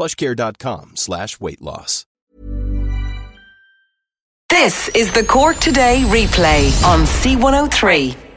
plushcare.com slash weight loss. This is the Cork Today replay on C103.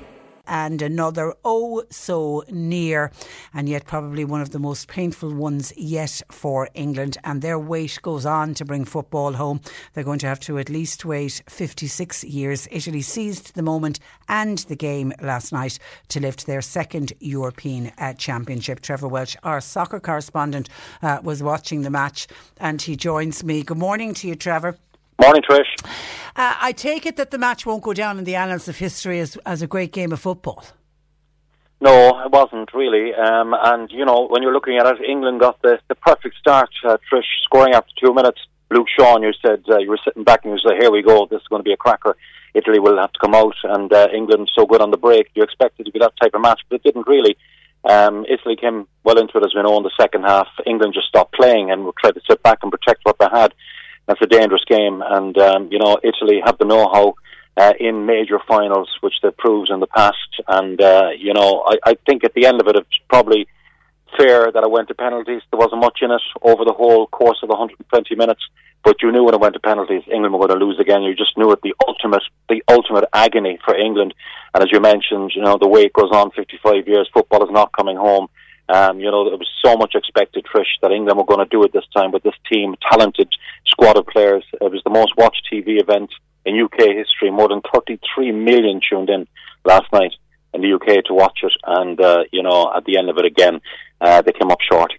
And another oh so near, and yet probably one of the most painful ones yet for England. And their wait goes on to bring football home. They're going to have to at least wait 56 years. Italy seized the moment and the game last night to lift their second European uh, championship. Trevor Welch, our soccer correspondent, uh, was watching the match and he joins me. Good morning to you, Trevor. Morning, Trish. Uh, I take it that the match won't go down in the annals of history as, as a great game of football. No, it wasn't really. Um, and, you know, when you're looking at it, England got the, the perfect start. Uh, Trish scoring after two minutes. Luke Shaw, you said uh, you were sitting back and you said, here we go, this is going to be a cracker. Italy will have to come out, and uh, England so good on the break. You expected it to be that type of match, but it didn't really. Um, Italy came well into it, as we know, in the second half. England just stopped playing and tried to sit back and protect what they had. That's a dangerous game, and um, you know Italy have the know-how uh, in major finals, which they've proved in the past. And uh, you know, I, I think at the end of it, it's probably fair that it went to penalties. There wasn't much in it over the whole course of the 120 minutes, but you knew when it went to penalties, England were going to lose again. You just knew it. The ultimate, the ultimate agony for England. And as you mentioned, you know, the wait goes on 55 years. Football is not coming home. Um, you know, there was so much expected, Trish, that England were going to do it this time with this team, talented squad of players. It was the most watched TV event in UK history. More than 33 million tuned in last night in the UK to watch it. And, uh, you know, at the end of it again, uh, they came up short.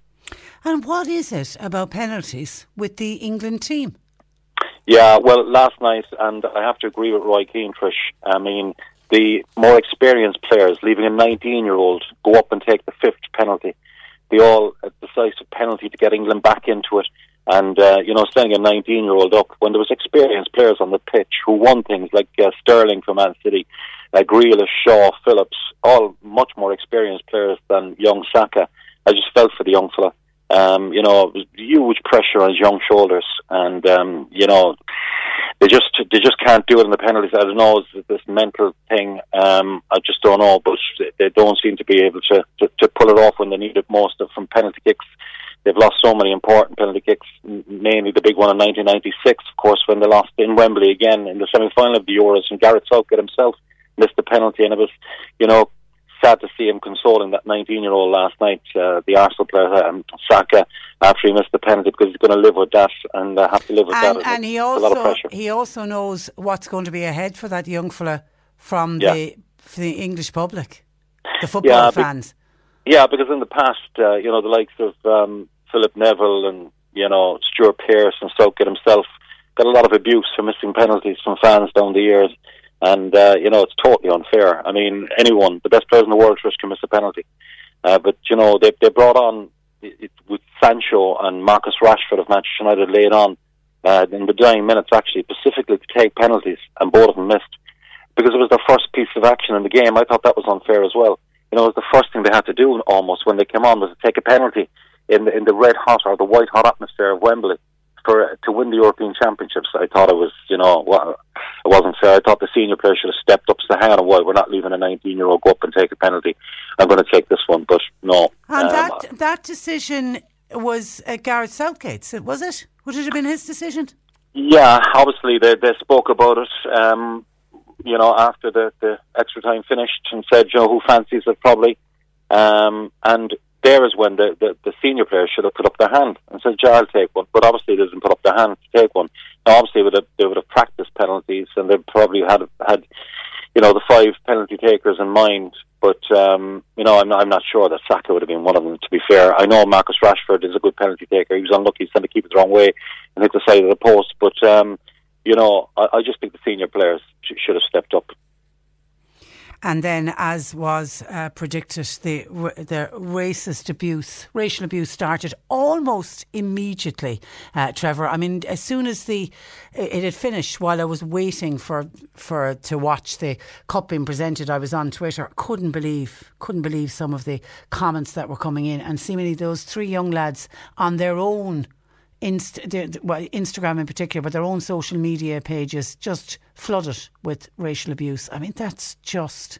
And what is it about penalties with the England team? Yeah, well, last night, and I have to agree with Roy Keane, Trish. I mean, the more experienced players, leaving a 19 year old go up and take the fifth penalty. The all decisive penalty to get England back into it. And, uh, you know, sending a 19 year old up when there was experienced players on the pitch who won things like uh, Sterling from Man City, uh, Grealish, Shaw, Phillips, all much more experienced players than young Saka. I just felt for the young fella. Um, you know, it was huge pressure on his young shoulders, and um, you know, they just they just can't do it in the penalties. I don't know, it's this mental thing. Um, I just don't know, but they don't seem to be able to, to, to pull it off when they need it most from penalty kicks. They've lost so many important penalty kicks, mainly the big one in 1996, of course, when they lost in Wembley again in the semi-final of the Euros, and Gareth Southgate himself missed the penalty, and it was, you know, sad to see him consoling that 19-year-old last night, uh, the Arsenal player um, Saka, after he missed the penalty because he's going to live with that and uh, have to live with and, that. And he also he also knows what's going to be ahead for that young fella from Yeah. the for the English public, the football Yeah, be- fans. Yeah, because in the past, uh, you know, the likes of um, Philip Neville and you know Stuart Pearce and Southgate himself got a lot of abuse for missing penalties from fans down the years, and uh, you know it's totally unfair. I mean, anyone, the best players in the world, Trish, can miss a penalty, uh, but you know they they brought on it, it, with Sancho and Marcus Rashford of Manchester United laid on uh, in the dying minutes actually specifically to take penalties, and both of them missed because it was their first piece of action in the game. I thought that was unfair as well. You know, it was the first thing they had to do almost when they came on was to take a penalty in the in the red hot or the white hot atmosphere of Wembley for to win the European Championships. I thought it was, you know, well, it wasn't fair. I thought the senior players should have stepped up. So hang on a while, we're not leaving a 19 year old go up and take a penalty. I'm going to take this one, but no. And Um, that that decision was uh, Gareth Southgate's, was it? Would it have been his decision? Yeah, obviously they they spoke about it. Um, you know, after the the extra time finished, and said, you know, who fancies it probably. Um, and there is when the, the, the senior players should have put up their hand and said, "Yeah, I'll take one." But obviously, they didn't put up their hand to take one. Now, obviously, they would have, they would have practiced penalties, and they probably had had you know the five penalty takers in mind. But um, you know, I'm not, I'm not sure that Saka would have been one of them. To be fair, I know Marcus Rashford is a good penalty taker. He was unlucky; he sent the keeper the wrong way and hit the side of the post. But um, you know, I, I just think the senior players sh- should have stepped up. And then, as was uh, predicted, the the racist abuse, racial abuse, started almost immediately. Uh, Trevor, I mean, as soon as the it had finished, while I was waiting for for to watch the cup being presented, I was on Twitter. Couldn't believe, couldn't believe some of the comments that were coming in, and seemingly those three young lads on their own Inst- well, Instagram in particular, but their own social media pages just flooded with racial abuse. I mean, that's just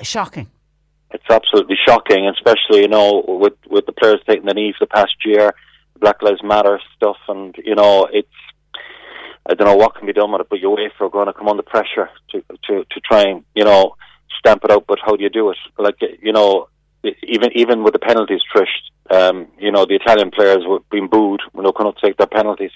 shocking. It's absolutely shocking, especially you know with with the players taking the knee for the past year, Black Lives Matter stuff, and you know it's I don't know what can be done with it, but UEFA are going to come under pressure to to to try and you know stamp it out. But how do you do it? Like you know, even even with the penalties, Trish, um, you know, the Italian players were being booed when they couldn't take their penalties.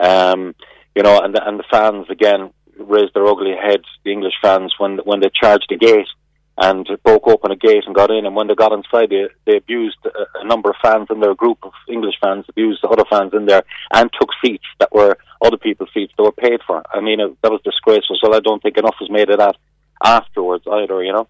Um, you know, and the, and the fans again raised their ugly heads. The English fans when when they charged the gate and broke open a gate and got in. And when they got inside, they, they abused a, a number of fans in their group of English fans, abused the other fans in there, and took seats that were other people's seats that were paid for. I mean, it, that was disgraceful. So I don't think enough was made of that afterwards either. You know.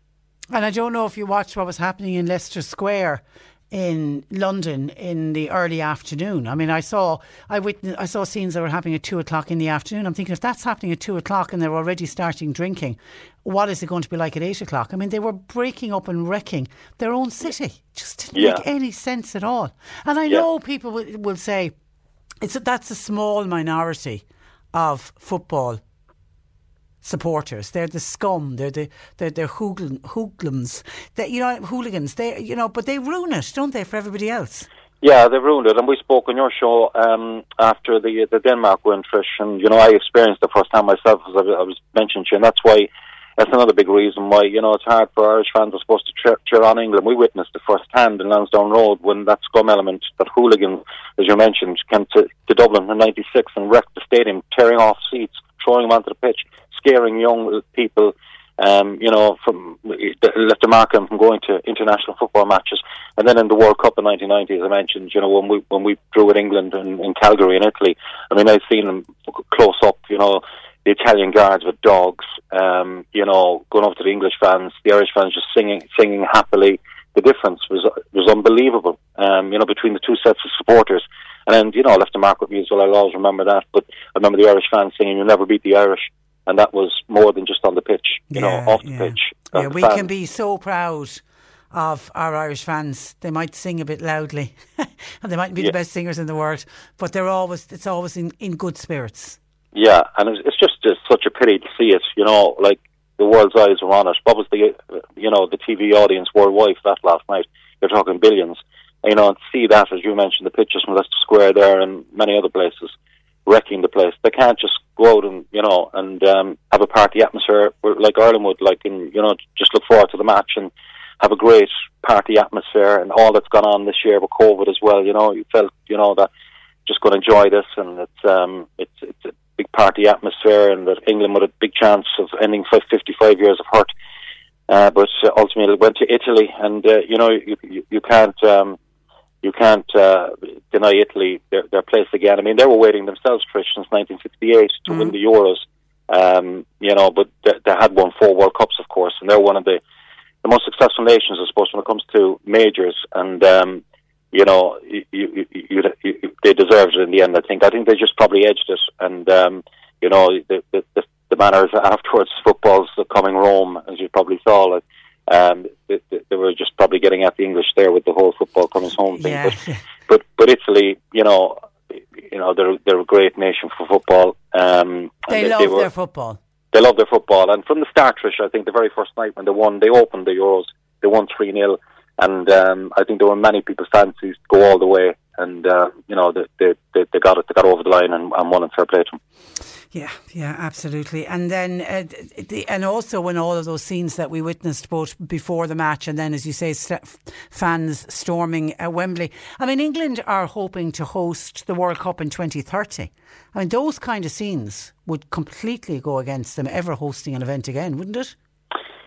And I don't know if you watched what was happening in Leicester Square in London in the early afternoon. I mean, I saw I witnessed, I saw scenes that were happening at two o'clock in the afternoon. I'm thinking if that's happening at two o'clock and they're already starting drinking, what is it going to be like at eight o'clock? I mean, they were breaking up and wrecking their own city. Just didn't yeah. make any sense at all. And I yeah. know people will, will say it's a, that's a small minority of football supporters. They're the scum. They're the they're, they're. They, you know, hooligans. They you know, but they ruin it, don't they, for everybody else? Yeah, they ruined it, and we spoke on your show um, after the the Denmark win, Trish, and you know I experienced the first time myself, as I, I was mentioning to you, and that's why that's another big reason why you know it's hard for Irish fans are supposed to cheer, cheer on England. We witnessed it firsthand in Lansdowne Road when that scum element, that hooligan, as you mentioned, came to, to Dublin in '96 and wrecked the stadium, tearing off seats, throwing them onto the pitch scaring young people, um, you know, from left to mark them from going to international football matches. And then in the World Cup in 1990, as I mentioned, you know, when we when we drew with England in, in Cagliari in Italy, I mean, I've seen them close up, you know, the Italian guards with dogs, um, you know, going over to the English fans, the Irish fans just singing singing happily. The difference was was unbelievable, um, you know, between the two sets of supporters. And you know, I left a mark with me as well. I'll always remember that. But I remember the Irish fans singing, "You'll never beat the Irish." And that was more than just on the pitch, you yeah, know, off the yeah. pitch. Yeah, we fans. can be so proud of our Irish fans. They might sing a bit loudly, and they mightn't be yeah. the best singers in the world, but they're always it's always in, in good spirits. Yeah, and it's, it's just it's such a pity to see it. You know, like the world's eyes were on it. What was the you know the TV audience worldwide for that last night? You're talking billions. You know, and see that as you mentioned, the pictures from Leicester Square there and many other places wrecking the place. They can't just go out and you know and um, have a party atmosphere like Ireland would, like and you know just look forward to the match and have a great party atmosphere and all that's gone on this year with COVID as well. You know, you felt you know that just going to enjoy this and it's um it's it's a big party atmosphere and that England had a big chance of ending 55 years of hurt. Uh, but ultimately, went to Italy, and uh, you know you you, you can't um, you can't uh, deny Italy their, their place again. I mean, they were waiting themselves, Trish, since 1968 to mm win the Euros. Um, you know, but they, they, had won four World Cups, of course, and they're one of the the most successful nations, I suppose, when it comes to majors. And um, you know, you, you, you, they deserved it in the end. I think. I think they just probably edged it, and um, you know, the, the the, the manners afterwards, football's coming Rome, as you probably saw. Like, um, they, they, were just probably getting at the English there with the whole football coming home thing. Yeah. But, but but Italy, you know, you know they're they're a great nation for football. Um, they, love they were, their football. They love their football, and from the start, Trish, I think the very first night when they won, they opened the Euros. They won three 0 and um, I think there were many people's fancies to go all the way. And uh, you know they, they they got it, they got over the line and, and won in fair play to them. Yeah, yeah, absolutely. And then, uh, the, and also in all of those scenes that we witnessed both before the match and then, as you say, st- fans storming uh, Wembley. I mean, England are hoping to host the World Cup in 2030. I mean, those kind of scenes would completely go against them ever hosting an event again, wouldn't it?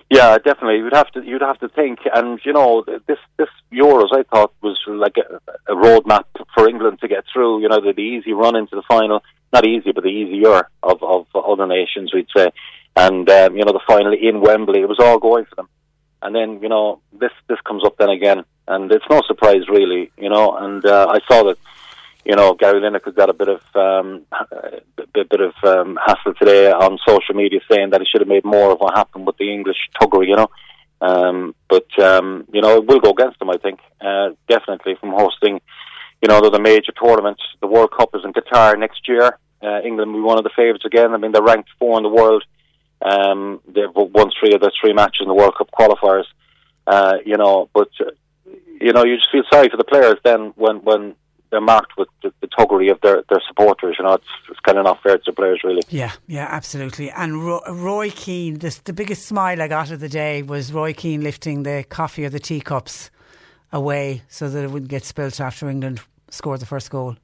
Yeah, definitely. You'd have to you'd have to think, and you know, this this Euros I thought was like a, a roadmap for England to get through. You know, the, the easy run into the final, not easy, but the easier of of other nations, we'd say. And um, you know, the final in Wembley, it was all going for them. And then you know, this this comes up then again, and it's no surprise really. You know, and uh, I saw that you know, Gary Lineker has got a bit of um, a bit, of um, hassle today on social media saying that he should have made more of what happened with the English tuggery, you know. Um, but um, you know, it will go against them, I think, uh, definitely from hosting, you know, the major tournament. The World Cup is in Qatar next year. Uh, England will be one of the favourites again. I mean, they're ranked four in the world. Um, they've won three of their three matches in the World Cup qualifiers. Uh, you know, but uh, you know, you just feel sorry for the players then when when they're marked with the, the tuggery of their, their supporters. You know, it's, it's kind of not fair to the players, really. Yeah, yeah, absolutely. And Ro- Roy Keane, the biggest smile I got of the day was Roy Keane lifting the coffee or the teacups away so that it wouldn't get spilt after England scored the first goal.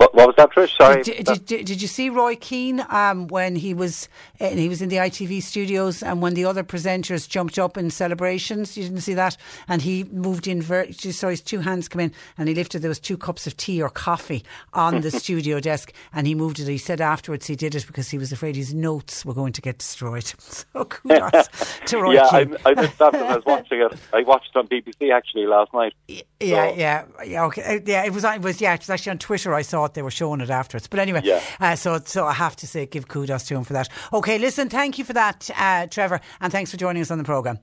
What, what was that, Trish? Sorry. Did, did, did, did you see Roy Keane um, when he was uh, he was in the ITV studios and when the other presenters jumped up in celebrations? You didn't see that, and he moved in. Ver- saw his two hands come in and he lifted. There was two cups of tea or coffee on the studio desk, and he moved it. He said afterwards he did it because he was afraid his notes were going to get destroyed. So kudos to Roy yeah, Keane. I, I missed that when I was watching it. I watched it on BBC actually last night. Yeah, yeah, yeah. Okay, uh, yeah. It was. It was. Yeah, it was actually on Twitter. I saw it. They were showing it afterwards. But anyway, Yeah. uh, so so I have to say, give kudos to him for that. Okay, listen. Thank you for that, uh, Trevor, and thanks for joining us on the program.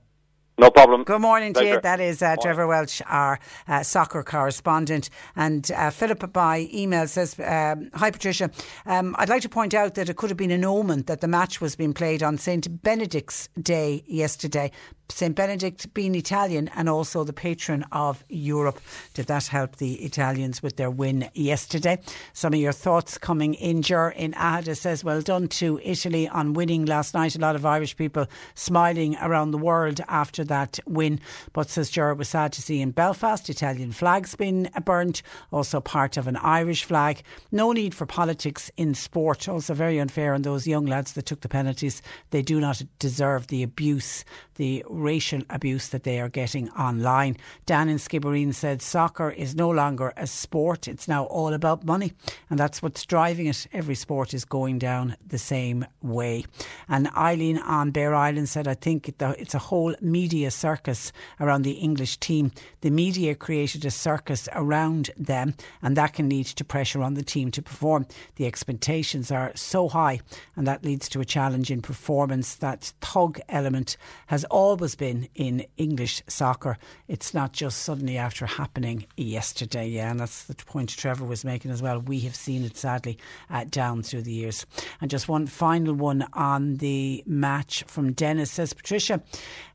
No problem. Good morning to you. That is uh, Trevor Welch, our uh, soccer correspondent. And uh, Philip by email says, um, Hi Patricia, um, I'd like to point out that it could have been an omen that the match was being played on St Benedict's Day yesterday. St Benedict being Italian and also the patron of Europe. Did that help the Italians with their win yesterday? Some of your thoughts coming in. Jur in Aghada says, Well done to Italy on winning last night. A lot of Irish people smiling around the world after that win. But says Jur, it was sad to see in Belfast Italian flags being burnt, also part of an Irish flag. No need for politics in sport. Also very unfair on those young lads that took the penalties. They do not deserve the abuse, the racial abuse that they are getting online. Dan in Skibbereen said soccer is no longer a sport. It's now all about money. And that's what's driving it. Every sport is going down the same way. And Eileen on Bere Island said, I think it's a whole media circus around the English team. The media created a circus around them, and that can lead to pressure on the team to perform. The expectations are so high, and that leads to a challenge in performance. That thug element has always been in English soccer. It's not just suddenly after happening yesterday. Yeah, and that's the point Trevor was making as well. We have seen it sadly uh, down through the years. And just one final one on the match from Dennis says, Patricia,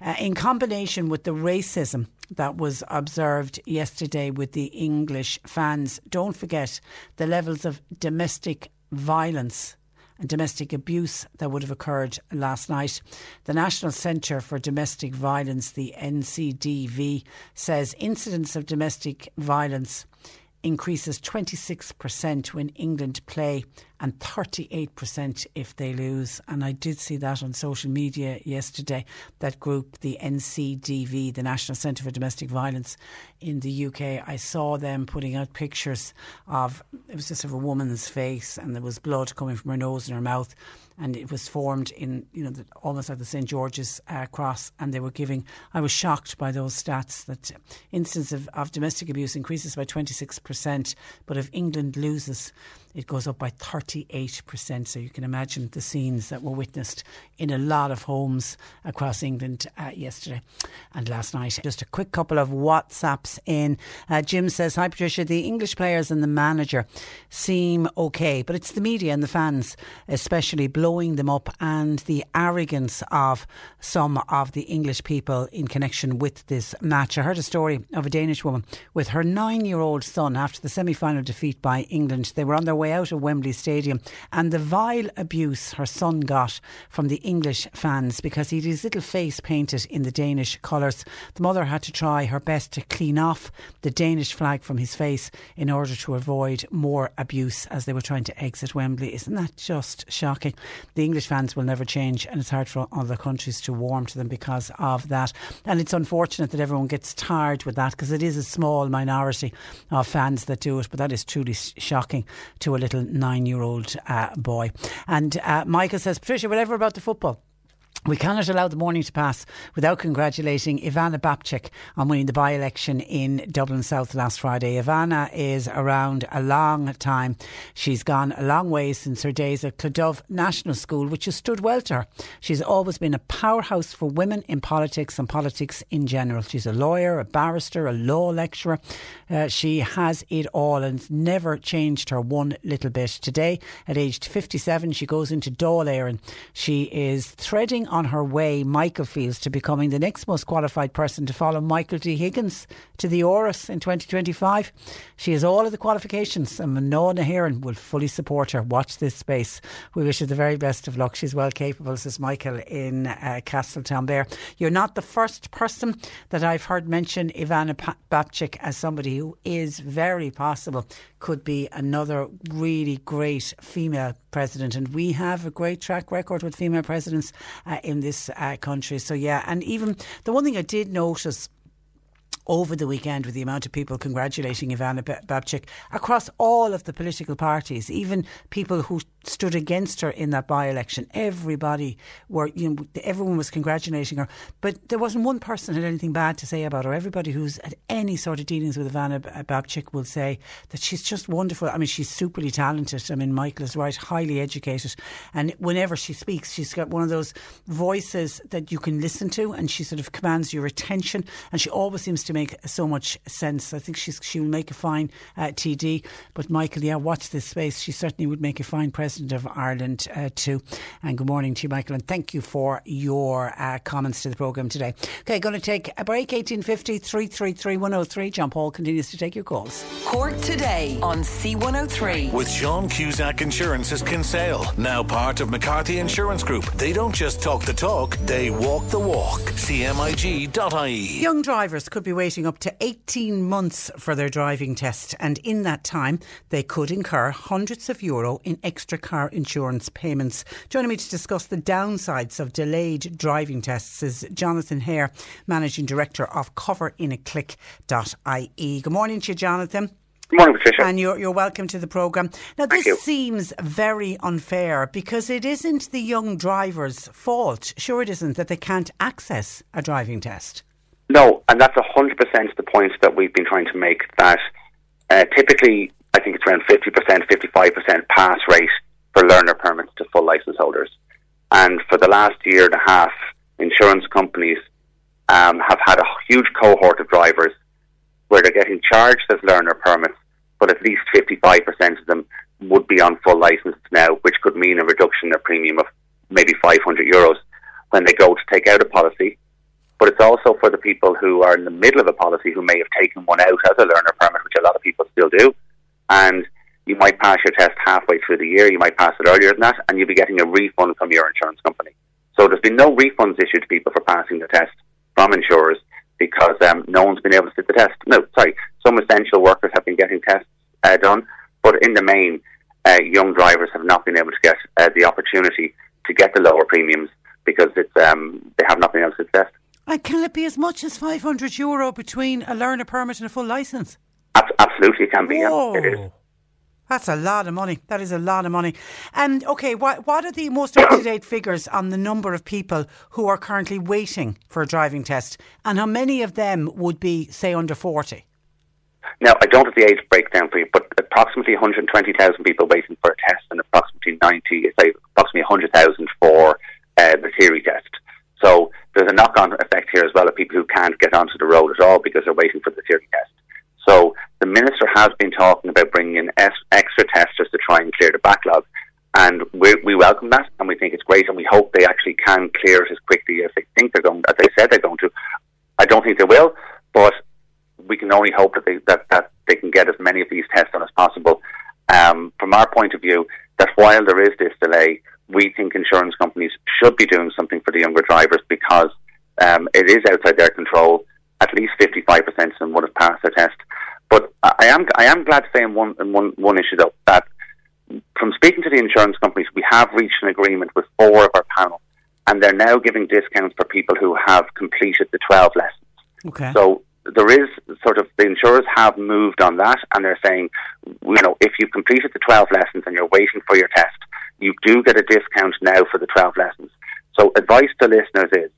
uh, in combination with the racism that was observed yesterday with the English fans, don't forget the levels of domestic violence and domestic abuse that would have occurred last night. The National Centre for Domestic Violence, the NCDV, says incidents of domestic violence increases 26% when England play and 38% if they lose. And I did see that on social media yesterday. That group, the NCDV, the National Centre for Domestic Violence in the UK, I saw them putting out pictures of it was just of a woman's face and there was blood coming from her nose and her mouth and it was formed in you know the, almost like the St George's uh, cross and they were giving I was shocked by those stats that incidence of, of domestic abuse increases by 26% but if England loses it goes up by 38%. So you can imagine the scenes that were witnessed in a lot of homes across England uh, yesterday and last night. Just a quick couple of WhatsApps in. Uh, Jim says, Hi Patricia, the English players and the manager seem okay, but it's the media and the fans, especially blowing them up and the arrogance of some of the English people in connection with this match. I heard a story of a Danish woman with her nine year old son after the semi final defeat by England. They were on their way out of Wembley Stadium, and the vile abuse her son got from the English fans because he had his little face painted in the Danish colours. The mother had to try her best to clean off the Danish flag from his face in order to avoid more abuse as they were trying to exit Wembley. Isn't that just shocking? The English fans will never change, and it's hard for other countries to warm to them because of that. And it's unfortunate that everyone gets tired with that because it is a small minority of fans that do it, but that is truly shocking to a little nine year old uh, boy. And uh, Michael says, Patricia, whatever about the football. We cannot allow the morning to pass without congratulating Ivana Bacik on winning the by election in Dublin South last Friday. Ivana is around a long time. She's gone a long way since her days at Clodove National School, which has stood well to her. She's always been a powerhouse for women in politics and politics in general. She's a lawyer, a barrister, a law lecturer. Uh, she has it all and never changed her one little bit. Today, at aged 57, she goes into Dáil Éireann. She is threading on her way, Michael feels, to becoming the next most qualified person to follow Michael D. Higgins to the Áras in 2025. She has all of the qualifications, and Mná na hÉireann will fully support her. Watch this space. We wish her the very best of luck. She's well capable, says Michael in uh, Castletownbere. You're not the first person that I've heard mention Ivana Bacik as somebody who is very possible could be another really great female president. And we have a great track record with female presidents uh, in this uh, country. So, yeah, and even the one thing I did notice over the weekend with the amount of people congratulating Ivana Bacik across all of the political parties, even people who stood against her in that by-election. Everybody were, you know, everyone was congratulating her, but there wasn't one person had anything bad to say about her. Everybody who's had any sort of dealings with Ivana Bacik will say that she's just wonderful. I mean, she's superly talented. I mean, Michael is right, highly educated, and whenever she speaks, she's got one of those voices that you can listen to, and she sort of commands your attention, and she always seems to make so much sense. I think she's she will make a fine uh, TD. But Michael, yeah, watch this space. She certainly would make a fine president of Ireland uh, too. And good morning to you, Michael, and thank you for your uh, comments to the programme today. Okay, going to take a break. 1850 333 103. John Paul continues to take your calls. Cork today on C103 with Sean Cusack Insurance's Kinsale, now part of McCarthy Insurance Group. They don't just talk the talk; they walk the walk. CMIG.ie. Young drivers could be waiting up to 18 months for their driving test, and in that time, they could incur hundreds of euro in extra car insurance payments. Joining me to discuss the downsides of delayed driving tests is Jonathan Hare, Managing Director of CoverinAClick.ie. Good morning to you, Jonathan. Good morning, Patricia. And you're, you're welcome to the programme. Now, Thank this you. seems very unfair because it isn't the young driver's fault. Sure, it isn't that they can't access a driving test. No, and that's 100% the point that we've been trying to make that uh, typically, I think it's around 50%, 55% pass rate for learner permits to full licence holders. And for the last year and a half, insurance companies um, have had a huge cohort of drivers where they're getting charged as learner permits, but at least 55% of them would be on full licence now, which could mean a reduction in their premium of maybe 500 euros when they go to take out a policy. But it's also for the people who are in the middle of a policy who may have taken one out as a learner permit, which a lot of people still do. And might pass your test halfway through the year, you might pass it earlier than that, and you'll be getting a refund from your insurance company. So there's been no refunds issued to people for passing the test from insurers because um, no one's been able to sit the test. No, sorry, some essential workers have been getting tests uh, done, but in the main, uh, young drivers have not been able to get uh, the opportunity to get the lower premiums because it's um, they have not been able to sit the test. And can it be as much as 500 euro between a learner permit and a full licence? Ab- absolutely, it can be. Whoa. Yeah, it is. That's a lot of money. That is a lot of money. And okay, what what are the most up to date figures on the number of people who are currently waiting for a driving test, and how many of them would be, say, under forty? Now, I don't have the age breakdown for you, but approximately 120,000 people waiting for a test and approximately 90, say approximately 100,000 for uh, the theory test. So there's a knock-on effect here as well of people who can't get onto the road at all because they're waiting for the theory test. So the minister has been talking about bringing in extra testers to try and clear the backlog. And we, we welcome that, and we think it's great, and we hope they actually can clear it as quickly as they think they're going, as they said they're going to. I don't think they will, but we can only hope that they that, that they can get as many of these tests done as possible. Um, from our point of view, that while there is this delay, we think insurance companies should be doing something for the younger drivers because um, it is outside their control. At least 55% of them would have passed the test. But I am I am glad to say in one in one one issue though that from speaking to the insurance companies, we have reached an agreement with four of our panel, and they're now giving discounts for people who have completed the 12 lessons. Okay. So there is sort of the insurers have moved on that, and they're saying, you know, if you've completed the 12 lessons and you're waiting for your test, you do get a discount now for the 12 lessons. So advice to listeners is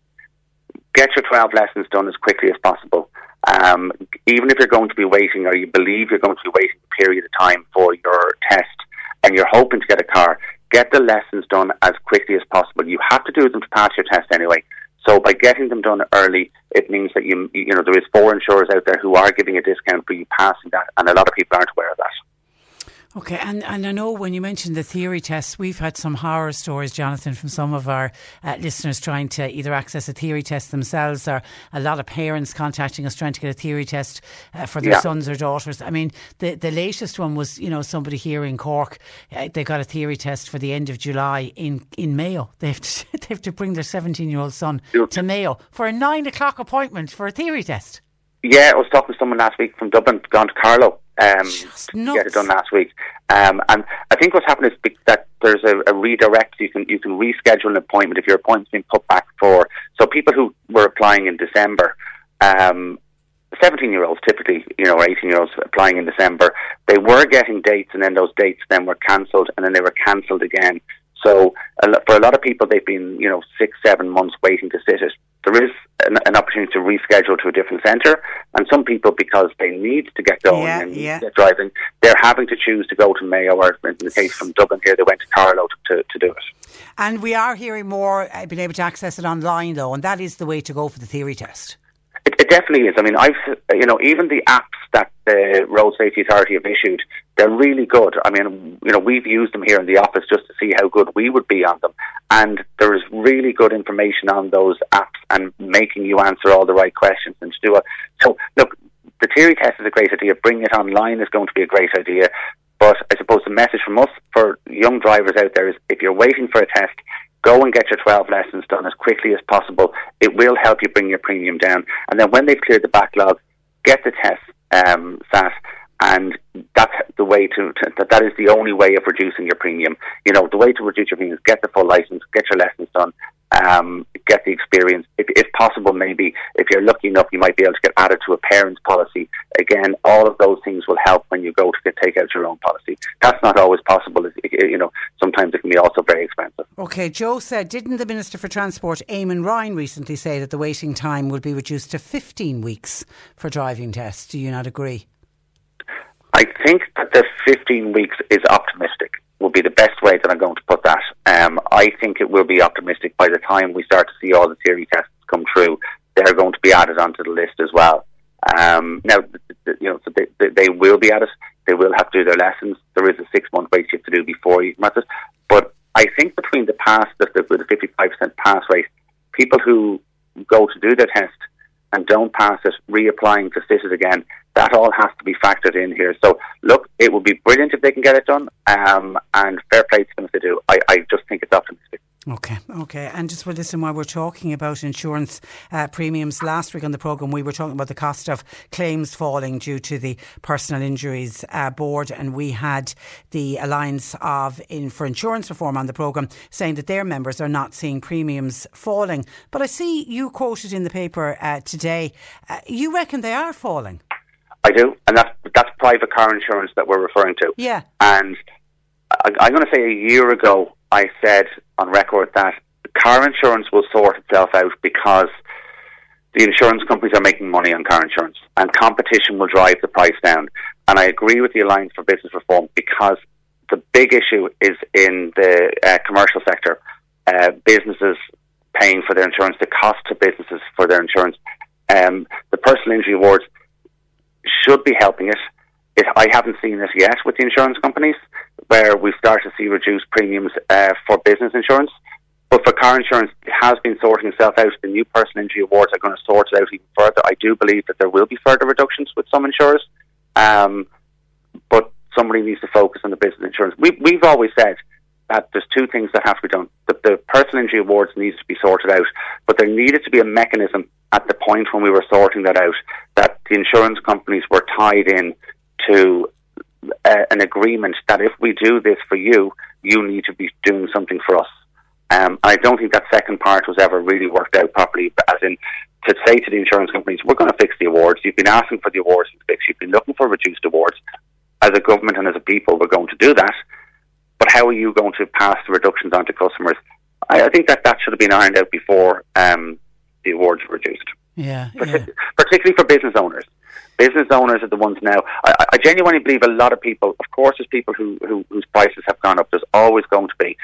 get your 12 lessons done as quickly as possible. Um, even if you're going to be waiting or you believe you're going to be waiting a period of time for your test, and you're hoping to get a car, get the lessons done as quickly as possible. You have to do them to pass your test anyway. So by getting them done early, it means that you you know there is four insurers out there who are giving a discount for you passing that, and a lot of people aren't aware of that. Okay, and, and I know when you mentioned the theory tests, we've had some horror stories, Jonathan, from some of our uh, listeners trying to either access a theory test themselves or a lot of parents contacting us trying to get a theory test uh, for their yeah. sons or daughters. I mean, the, the latest one was, you know, somebody here in Cork, uh, they got a theory test for the end of July in, in Mayo. They have, to, they have to bring their 17 year old son to Mayo for a nine o'clock appointment for a theory test. Yeah, I was talking to someone last week from Dublin, gone to Carlow um, to get it done last week. Um, and I think what's happened is that there's a, a, redirect. You can you can reschedule an appointment if your appointment's been put back for. So people who were applying in December, um, 17 year olds typically, you know, or 18 year olds applying in December, they were getting dates, and then those dates then were cancelled, and then they were cancelled again. So for a lot of people, they've been you know six, seven months waiting to sit it. There is an, an opportunity to reschedule to a different centre, and some people, because they need to get going yeah, and yeah. get driving, they're having to choose to go to Mayo, or in the case from Dublin here, they went to Carlow to, to, to do it. And we are hearing more uh, being able to access it online, though, and that is the way to go for the theory test. It, it definitely is. I mean, I've you know even the apps that the Road Safety Authority have issued, they're really good. I mean, you know, we've used them here in the office just to see how good we would be on them, and there is really good information on those apps and making you answer all the right questions and to do it. So, look, the theory test is a great idea. Bringing it online is going to be a great idea. But I suppose the message from us for young drivers out there is if you're waiting for a test, Go and get your 12 lessons done as quickly as possible. It will help you bring your premium down. And then when they've cleared the backlog, get the test um, sat and that's the way to, that that is the only way of reducing your premium. You know, the way to reduce your premium is get the full license, get your lessons done, um, get the experience. If, if, possible, maybe if you're lucky enough, you might be able to get added to a parent's policy. Again, all of those things will help when you go to get, take out your own policy. That's not always possible. you know, sometimes it can be also very expensive. Okay, Joe said, didn't the Minister for Transport, Eamon Ryan, recently say that the waiting time will be reduced to 15 weeks for driving tests? Do you not agree? I think that the 15 weeks is optimistic, would be the best way that I'm going to put that. Um, I think it will be optimistic by the time we start to see all the theory tests come through. They're going to be added onto the list as well. Um, now, you know, so they, they, will be added. They will have to do their lessons. There is a six month wait you have to do before you come it. But I think between the pass, the, the, the 55% pass rate, people who go to do their test and don't pass it, reapplying to sit it again, that all has to be factored in here. So, look, it would be brilliant if they can get it done, um, and fair play to them if they do. I, I just think it's optimistic. Okay, okay. And just well, listen, while we're talking about insurance uh, premiums, last week on the programme we were talking about the cost of claims falling due to the Personal Injuries uh, Board, and we had the Alliance of in for Insurance Reform on the programme saying that their members are not seeing premiums falling. But I see you quoted in the paper uh, today. Uh, you reckon they are falling? I do, and that's that's private car insurance that we're referring to. Yeah, and I, I'm going to say a year ago I said on record that car insurance will sort itself out because the insurance companies are making money on car insurance, and competition will drive the price down. And I agree with the Alliance for Business Reform because the big issue is in the uh, commercial sector. Uh, businesses paying for their insurance, the cost to businesses for their insurance. Um, the personal injury awards should be helping it. it. I haven't seen this yet with the insurance companies, where we've started to see reduced premiums uh, for business insurance. But for car insurance, it has been sorting itself out. The new personal injury awards are going to sort it out even further. I do believe that there will be further reductions with some insurers. Um, but somebody needs to focus on the business insurance. We, we've always said that there's two things that have to be done. The, the personal injury awards needs to be sorted out, but there needed to be a mechanism at the point when we were sorting that out that the insurance companies were tied in to uh, an agreement that if we do this for you, you need to be doing something for us. Um, I don't think that second part was ever really worked out properly, as in to say to the insurance companies, we're going to fix the awards. You've been asking for the awards to fix. You've been looking for reduced awards. As a government and as a people, we're going to do that. But how are you going to pass the reductions on to customers? I, I think that that should have been ironed out before um, the awards were reduced. Yeah, Partic- yeah, particularly for business owners. Business owners are the ones now. I, I genuinely believe a lot of people. Of course, there's people who, who whose prices have gone up. There's always going to be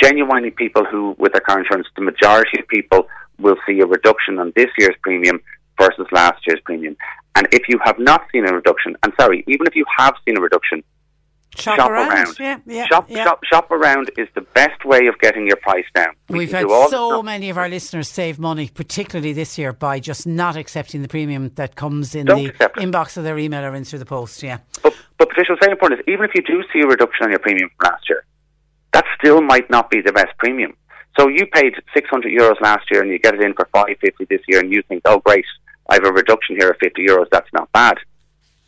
genuinely people who, with their car insurance, the majority of people will see a reduction on this year's premium versus last year's premium. And if you have not seen a reduction, and sorry, even if you have seen a reduction, shop, shop around. around. Yeah, yeah, shop, yeah. shop, shop around is the best way of getting your price down. We We've had do all so many of our listeners save money, particularly this year, by just not accepting the premium that comes in Don't the inbox of their email or in through the post. Yeah, But, but Patricia, what's very important is even if you do see a reduction on your premium from last year, that still might not be the best premium. So you paid 600 euros last year and you get it in for 550 this year and you think, oh great, I have a reduction here of 50 euros, that's not bad.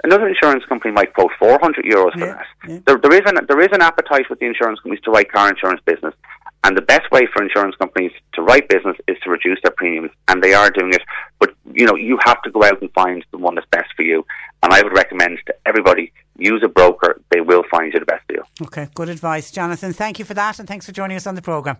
Another insurance company might quote 400 euros for Yeah, that. yeah. There, there, is an, there is an appetite with the insurance companies to write car insurance business. And the best way for insurance companies to write business is to reduce their premiums, and they are doing it. But you know, you have to go out and find the one that's best for you. And I would recommend to everybody use a broker; they will find you the best deal. okay, good advice, Jonathan. Thank you for that, and thanks for joining us on the programme.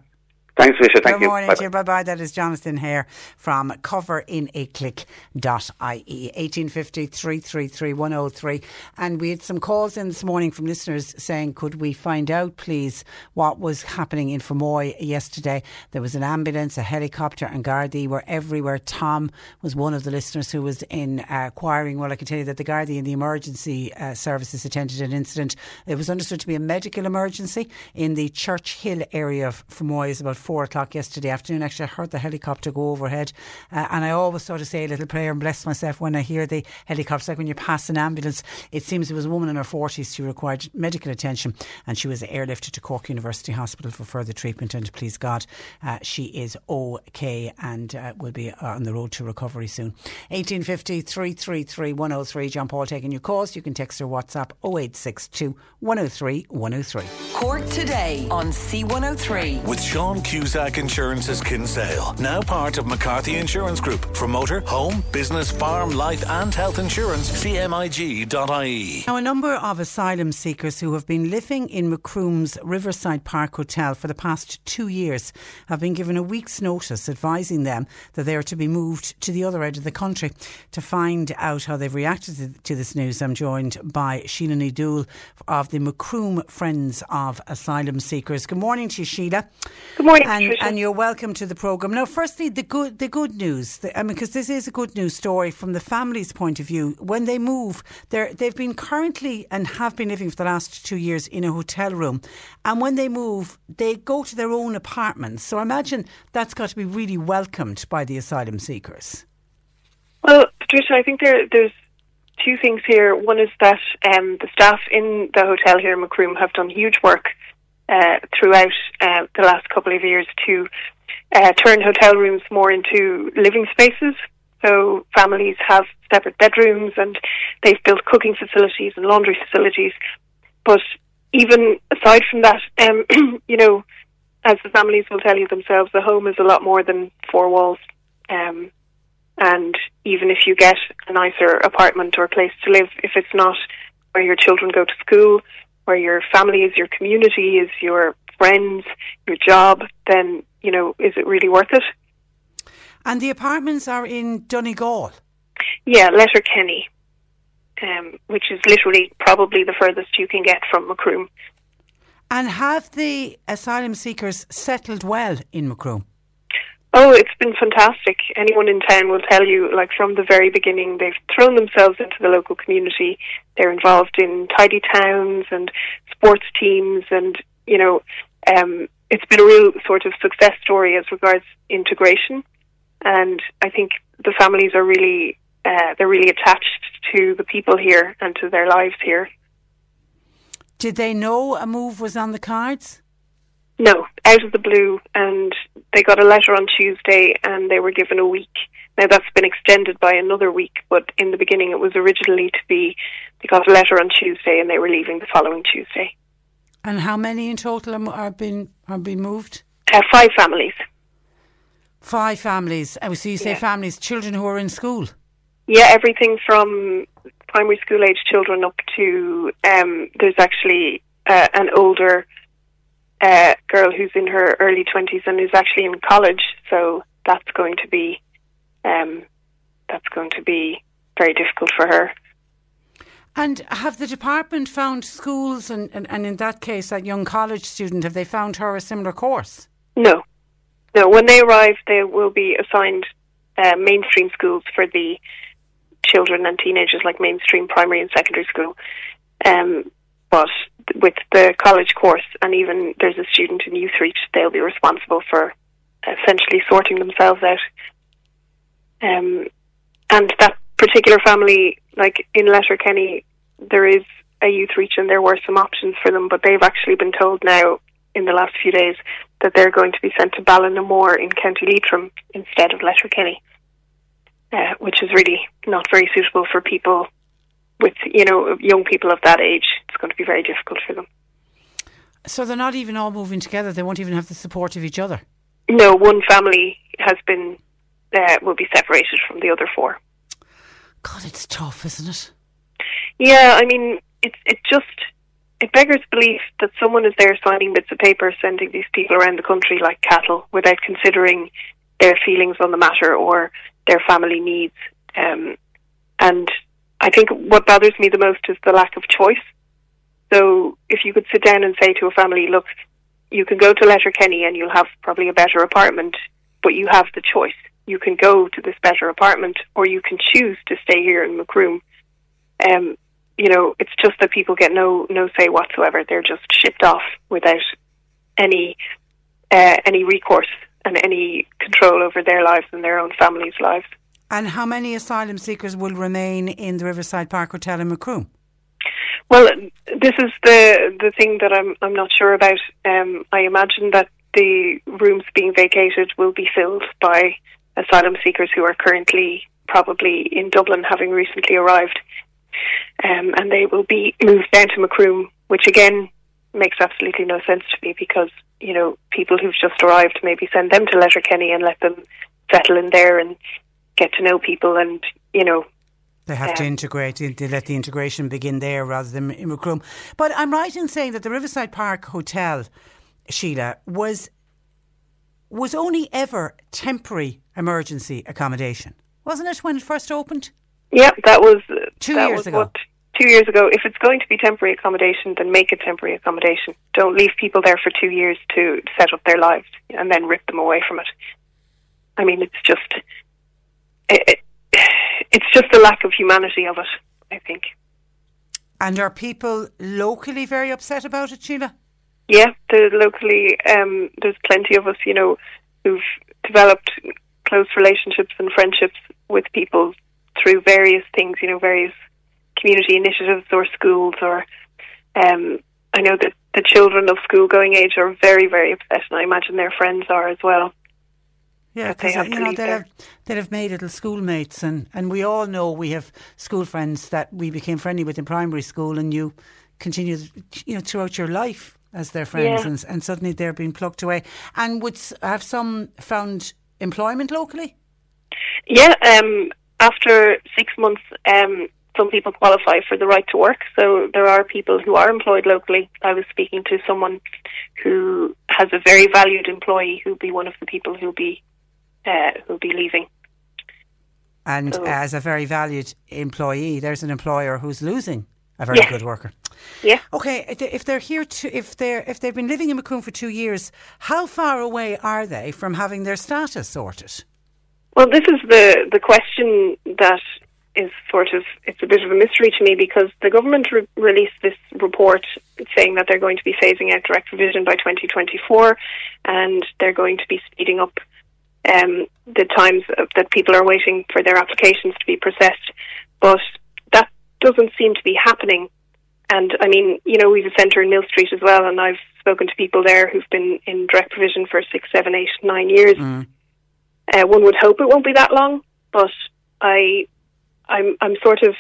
Thanks. Thank Good you. morning Bye-bye. to you. Bye bye. That is Jonathan Hare from coverinaclick.ie. 1850 333 103. And we had some calls in this morning from listeners saying, could we find out, please, what was happening in Fermoy yesterday? There was an ambulance, a helicopter, and Gardaí were everywhere. Tom was one of the listeners who was in uh, inquiring. Well, I can tell you that the Gardaí and the emergency uh, services attended an incident. It was understood to be a medical emergency in the Church Hill area of Fermoy. It was about four o'clock yesterday afternoon. Actually, I heard the helicopter go overhead, uh, and I always sort of say a little prayer and bless myself when I hear the helicopter. Like when you pass an ambulance, it seems it was a woman in her forties who required medical attention, and she was airlifted to Cork University Hospital for further treatment. And please God, uh, she is okay and uh, will be on the road to recovery soon. 1850 333 103. John Paul taking your calls. You can text or WhatsApp 0862 103 103. Cork today on C103. With Sean Cusack Insurance's Kinsale, now part of McCarthy Insurance Group. For motor, home, business, farm, life, and health insurance, cmig.ie. Now, a number of asylum seekers who have been living in Macroom's Riverside Park Hotel for the past two years have been given a week's notice advising them that they are to be moved to the other end of the country. To find out how they've reacted to, to this news, I'm joined by Sheila Nedool of the Macroom Friends of Asylum Seekers. Good morning to you, Sheila. Good morning, and, and you're welcome to the programme. Now, firstly, the good the good news. The, I mean, because this is a good news story from the family's point of view. When they move, they're, they've been currently and have been living for the last two years in a hotel room, and when they move, they go to their own apartments. So I imagine that's got to be really welcomed by the asylum seekers. Well, Patricia, I think there, there's two things here. One is that um, the staff in the hotel here in Macroom have done huge work uh, throughout uh, the last couple of years to uh, turn hotel rooms more into living spaces. So families have separate bedrooms and they've built cooking facilities and laundry facilities. But even aside from that, um, you know, as the families will tell you themselves, the home is a lot more than four walls. Um, and even if you get a nicer apartment or place to live, if it's not where your children go to school, where your family is, your community is, your friends, your job, then you know, is it really worth it? And the apartments are in Donegal. Yeah, Letterkenny, um, which is literally probably the furthest you can get from Macroom. And have the asylum seekers settled well in Macroom? Oh, it's been fantastic. Anyone in town will tell you, like from the very beginning, they've thrown themselves into the local community. They're involved in tidy towns and sports teams, and you know, um, it's been a real sort of success story as regards integration. And I think the families are really, uh, they're really attached to the people here and to their lives here. Did they know a move was on the cards? No, out of the blue, and they got a letter on Tuesday, and they were given a week. Now that's been extended by another week, but in the beginning it was originally to be they got a letter on Tuesday, and they were leaving the following Tuesday. And how many in total are, are been are being moved? Uh, five families. Five families. Oh, so you say Yeah. families, children who are in school. Yeah, everything from primary school age children up to um, there's actually uh, an older uh, girl who's in her early twenties and is actually in college. So that's going to be um, that's going to be very difficult for her. And have the department found schools, and, and, and in that case, that young college student, have they found her a similar course? No, no. When they arrive, they will be assigned uh, mainstream schools for the children and teenagers, like mainstream primary and secondary school. Um, but with the college course, and even there's a student in Youthreach, they'll be responsible for essentially sorting themselves out. Um, and that particular family, like in Letterkenny, there is a Youthreach, and there were some options for them, but they've actually been told now in the last few days that they're going to be sent to Ballinamore in County Leitrim instead of Letterkenny, uh, which is really not very suitable for people with, you know, young people of that age. It's going to be very difficult for them. So they're not even all moving together. They won't even have the support of each other. No, one family has been uh, will be separated from the other four. God, it's tough, isn't it? Yeah, I mean, it's it just it beggars belief that someone is there signing bits of paper, sending these people around the country like cattle, without considering their feelings on the matter or their family needs. Um, and I think what bothers me the most is the lack of choice. So if you could sit down and say to a family, look, you can go to Letterkenny and you'll have probably a better apartment, but you have the choice. You can go to this better apartment or you can choose to stay here in Macroom. Um, you know, it's just that people get no no say whatsoever. They're just shipped off without any uh, any recourse and any control over their lives and their own families' lives. And how many asylum seekers will remain in the Riverside Park Hotel in Macroom? Well, this is the the thing that I'm I'm not sure about. Um, I imagine that the rooms being vacated will be filled by asylum seekers who are currently probably in Dublin, having recently arrived, um, and they will be moved down to Macroom, which again makes absolutely no sense to me because you know people who've just arrived maybe send them to Letterkenny and let them settle in there and get to know people and you know They have to um, integrate, they let the integration begin there rather than in Macroom. But I'm right in saying that the Riverside Park Hotel, Sheila, was was only ever temporary emergency accommodation, wasn't it, when it first opened? Yeah, that was uh, Two that years was ago. What, two years ago. If it's going to be temporary accommodation, then make it temporary accommodation. Don't leave people there for two years to set up their lives and then rip them away from it. I mean, it's just it, it, it's just the lack of humanity of it. I think. And are people locally very upset about it, Sheila? Yeah, the locally um, there's plenty of us, you know, who've developed close relationships and friendships with people through various things, you know, various community initiatives or schools or um, I know that the children of school going age are very, very upset and I imagine their friends are as well. Yeah, because you know they'll have they'll have made little schoolmates, and and we all know we have school friends that we became friendly with in primary school, and you continue, you know, throughout your life as their friends, Yeah. and and suddenly they're being plucked away. And would have some found employment locally? Yeah, um, after six months, um, some people qualify for the right to work. So there are people who are employed locally. I was speaking to someone who has a very valued employee who'll be one of the people who'll be uh, who'll be leaving. And So- as a very valued employee, there's an employer who's losing a very Yeah. good worker. Yeah. Okay, if they- if they're here to, if they're if they've been living in Macroom for two years, how far away are they from having their status sorted? Well, this is the the question that is sort of it's a bit of a mystery to me because the government re- released this report saying that they're going to be phasing out direct provision by 2024, and they're going to be speeding up um, the times that people are waiting for their applications to be processed. But that doesn't seem to be happening. And I mean, you know, we've a centre in Millstreet as well, and I've spoken to people there who've been in direct provision for six, seven, eight, nine years. Uh, one would hope it won't be that long, but I, I'm, I'm sort of,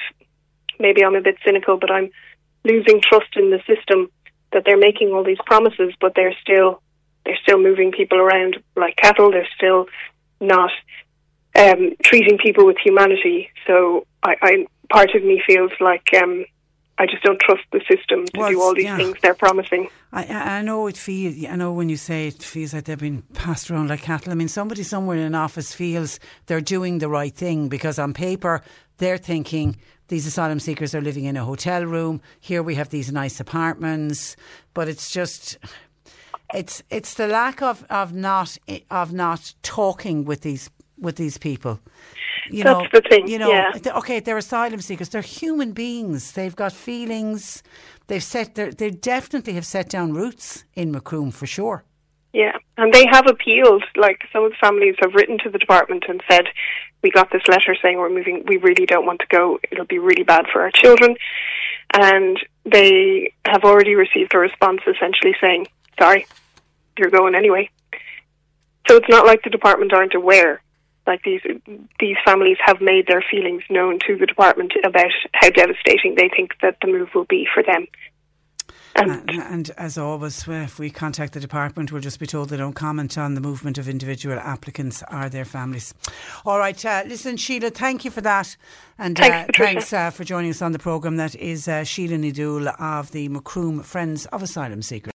maybe I'm a bit cynical, but I'm losing trust in the system that they're making all these promises, but they're still, they're still moving people around like cattle. They're still not um, treating people with humanity. So I, I, part of me feels like um, I just don't trust the system to Well, do all these yeah. things they're promising. I, I know it feels. I know when you say it feels like they've been passed around like cattle. I mean, somebody somewhere in an office feels they're doing the right thing because on paper they're thinking these asylum seekers are living in a hotel room. Here we have these nice apartments, but it's just. It's it's the lack of, of not of not talking with these with these people. You That's know, the thing, You know, yeah. okay, they're asylum seekers. They're human beings. They've got feelings. They've set. They definitely have set down roots in Macroom for sure. Yeah, and they have appealed. Like some of the families have written to the department and said, "We got this letter saying we're moving. We really don't want to go. It'll be really bad for our children." And they have already received a response essentially saying, "Sorry, you're going anyway." So it's not like the department aren't aware. Like these these families have made their feelings known to the department about how devastating they think that the move will be for them. And And, and as always, uh, if we contact the department, we'll just be told they don't comment on the movement of individual applicants or their families. All right, uh, listen, Sheila, thank you for that. And Thanks, uh, thanks uh, for joining us on the programme. That is uh, Sheila Nidul of the Macroom Friends of Asylum Seekers.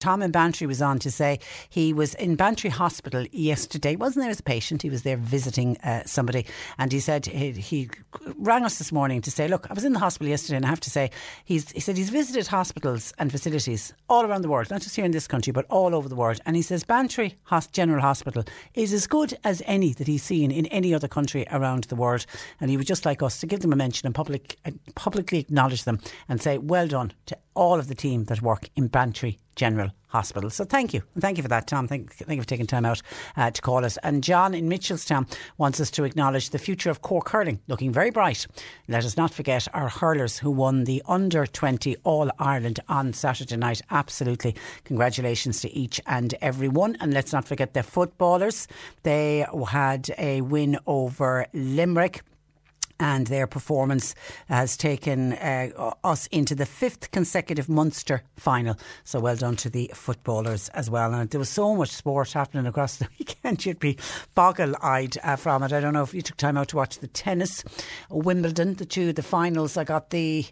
Tom in Bantry was on to say he was in Bantry Hospital yesterday. Wasn't there as a patient? He was there visiting uh, somebody, and he said he, he rang us this morning to say, "Look, I was in the hospital yesterday, and I have to say, he's he said he's visited hospitals and facilities all around the world, not just here in this country, but all over the world. And he says Bantry General Hospital is as good as any that he's seen in any other country around the world. And he would just like us to give them a mention and public publicly acknowledge them and say, well done to all of the team that work in Bantry General Hospital. So thank you. Thank you for that, Tom. Thank, thank you for taking time out uh, to call us. And John in Mitchellstown wants us to acknowledge the future of Cork hurling looking very bright. Let us not forget our hurlers who won the under 20 All Ireland on Saturday night. Absolutely. Congratulations to each and every one. And let's not forget the footballers. They had a win over Limerick and their performance has taken uh, us into the fifth consecutive Munster final. So well done to the footballers as well. And there was so much sport happening across the weekend, you'd be boggle eyed uh, from it. I don't know if you took time out to watch the tennis, Wimbledon, the two, the finals. I got the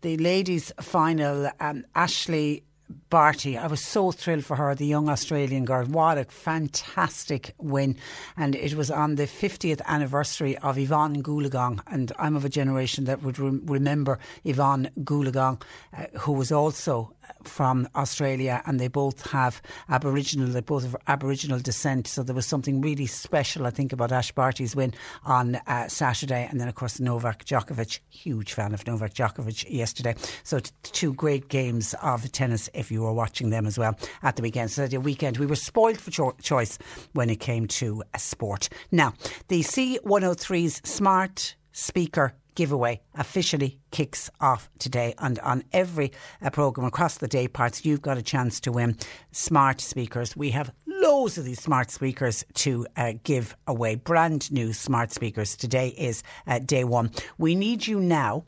the ladies' final, um, Ashley. Barty, I was so thrilled for her, the young Australian girl. What a fantastic win. And it was on the 50th anniversary of Evonne Goolagong. And I'm of a generation that would rem- remember Evonne Goolagong, uh, who was also from Australia and they both have Aboriginal, they both have Aboriginal descent. So there was something really special, I think, about Ash Barty's win on uh, Saturday. And then, of course, Novak Djokovic, huge fan of Novak Djokovic yesterday. So t- two great games of tennis if you were watching them as well at the weekend. So the weekend, we were spoiled for cho- choice when it came to uh, sport. Now, the C103's smart speaker giveaway officially kicks off today and on every uh, programme across the day parts you've got a chance to win smart speakers. We have loads of these smart speakers to uh, give away. Brand new smart speakers. Today is uh, day one. We need you now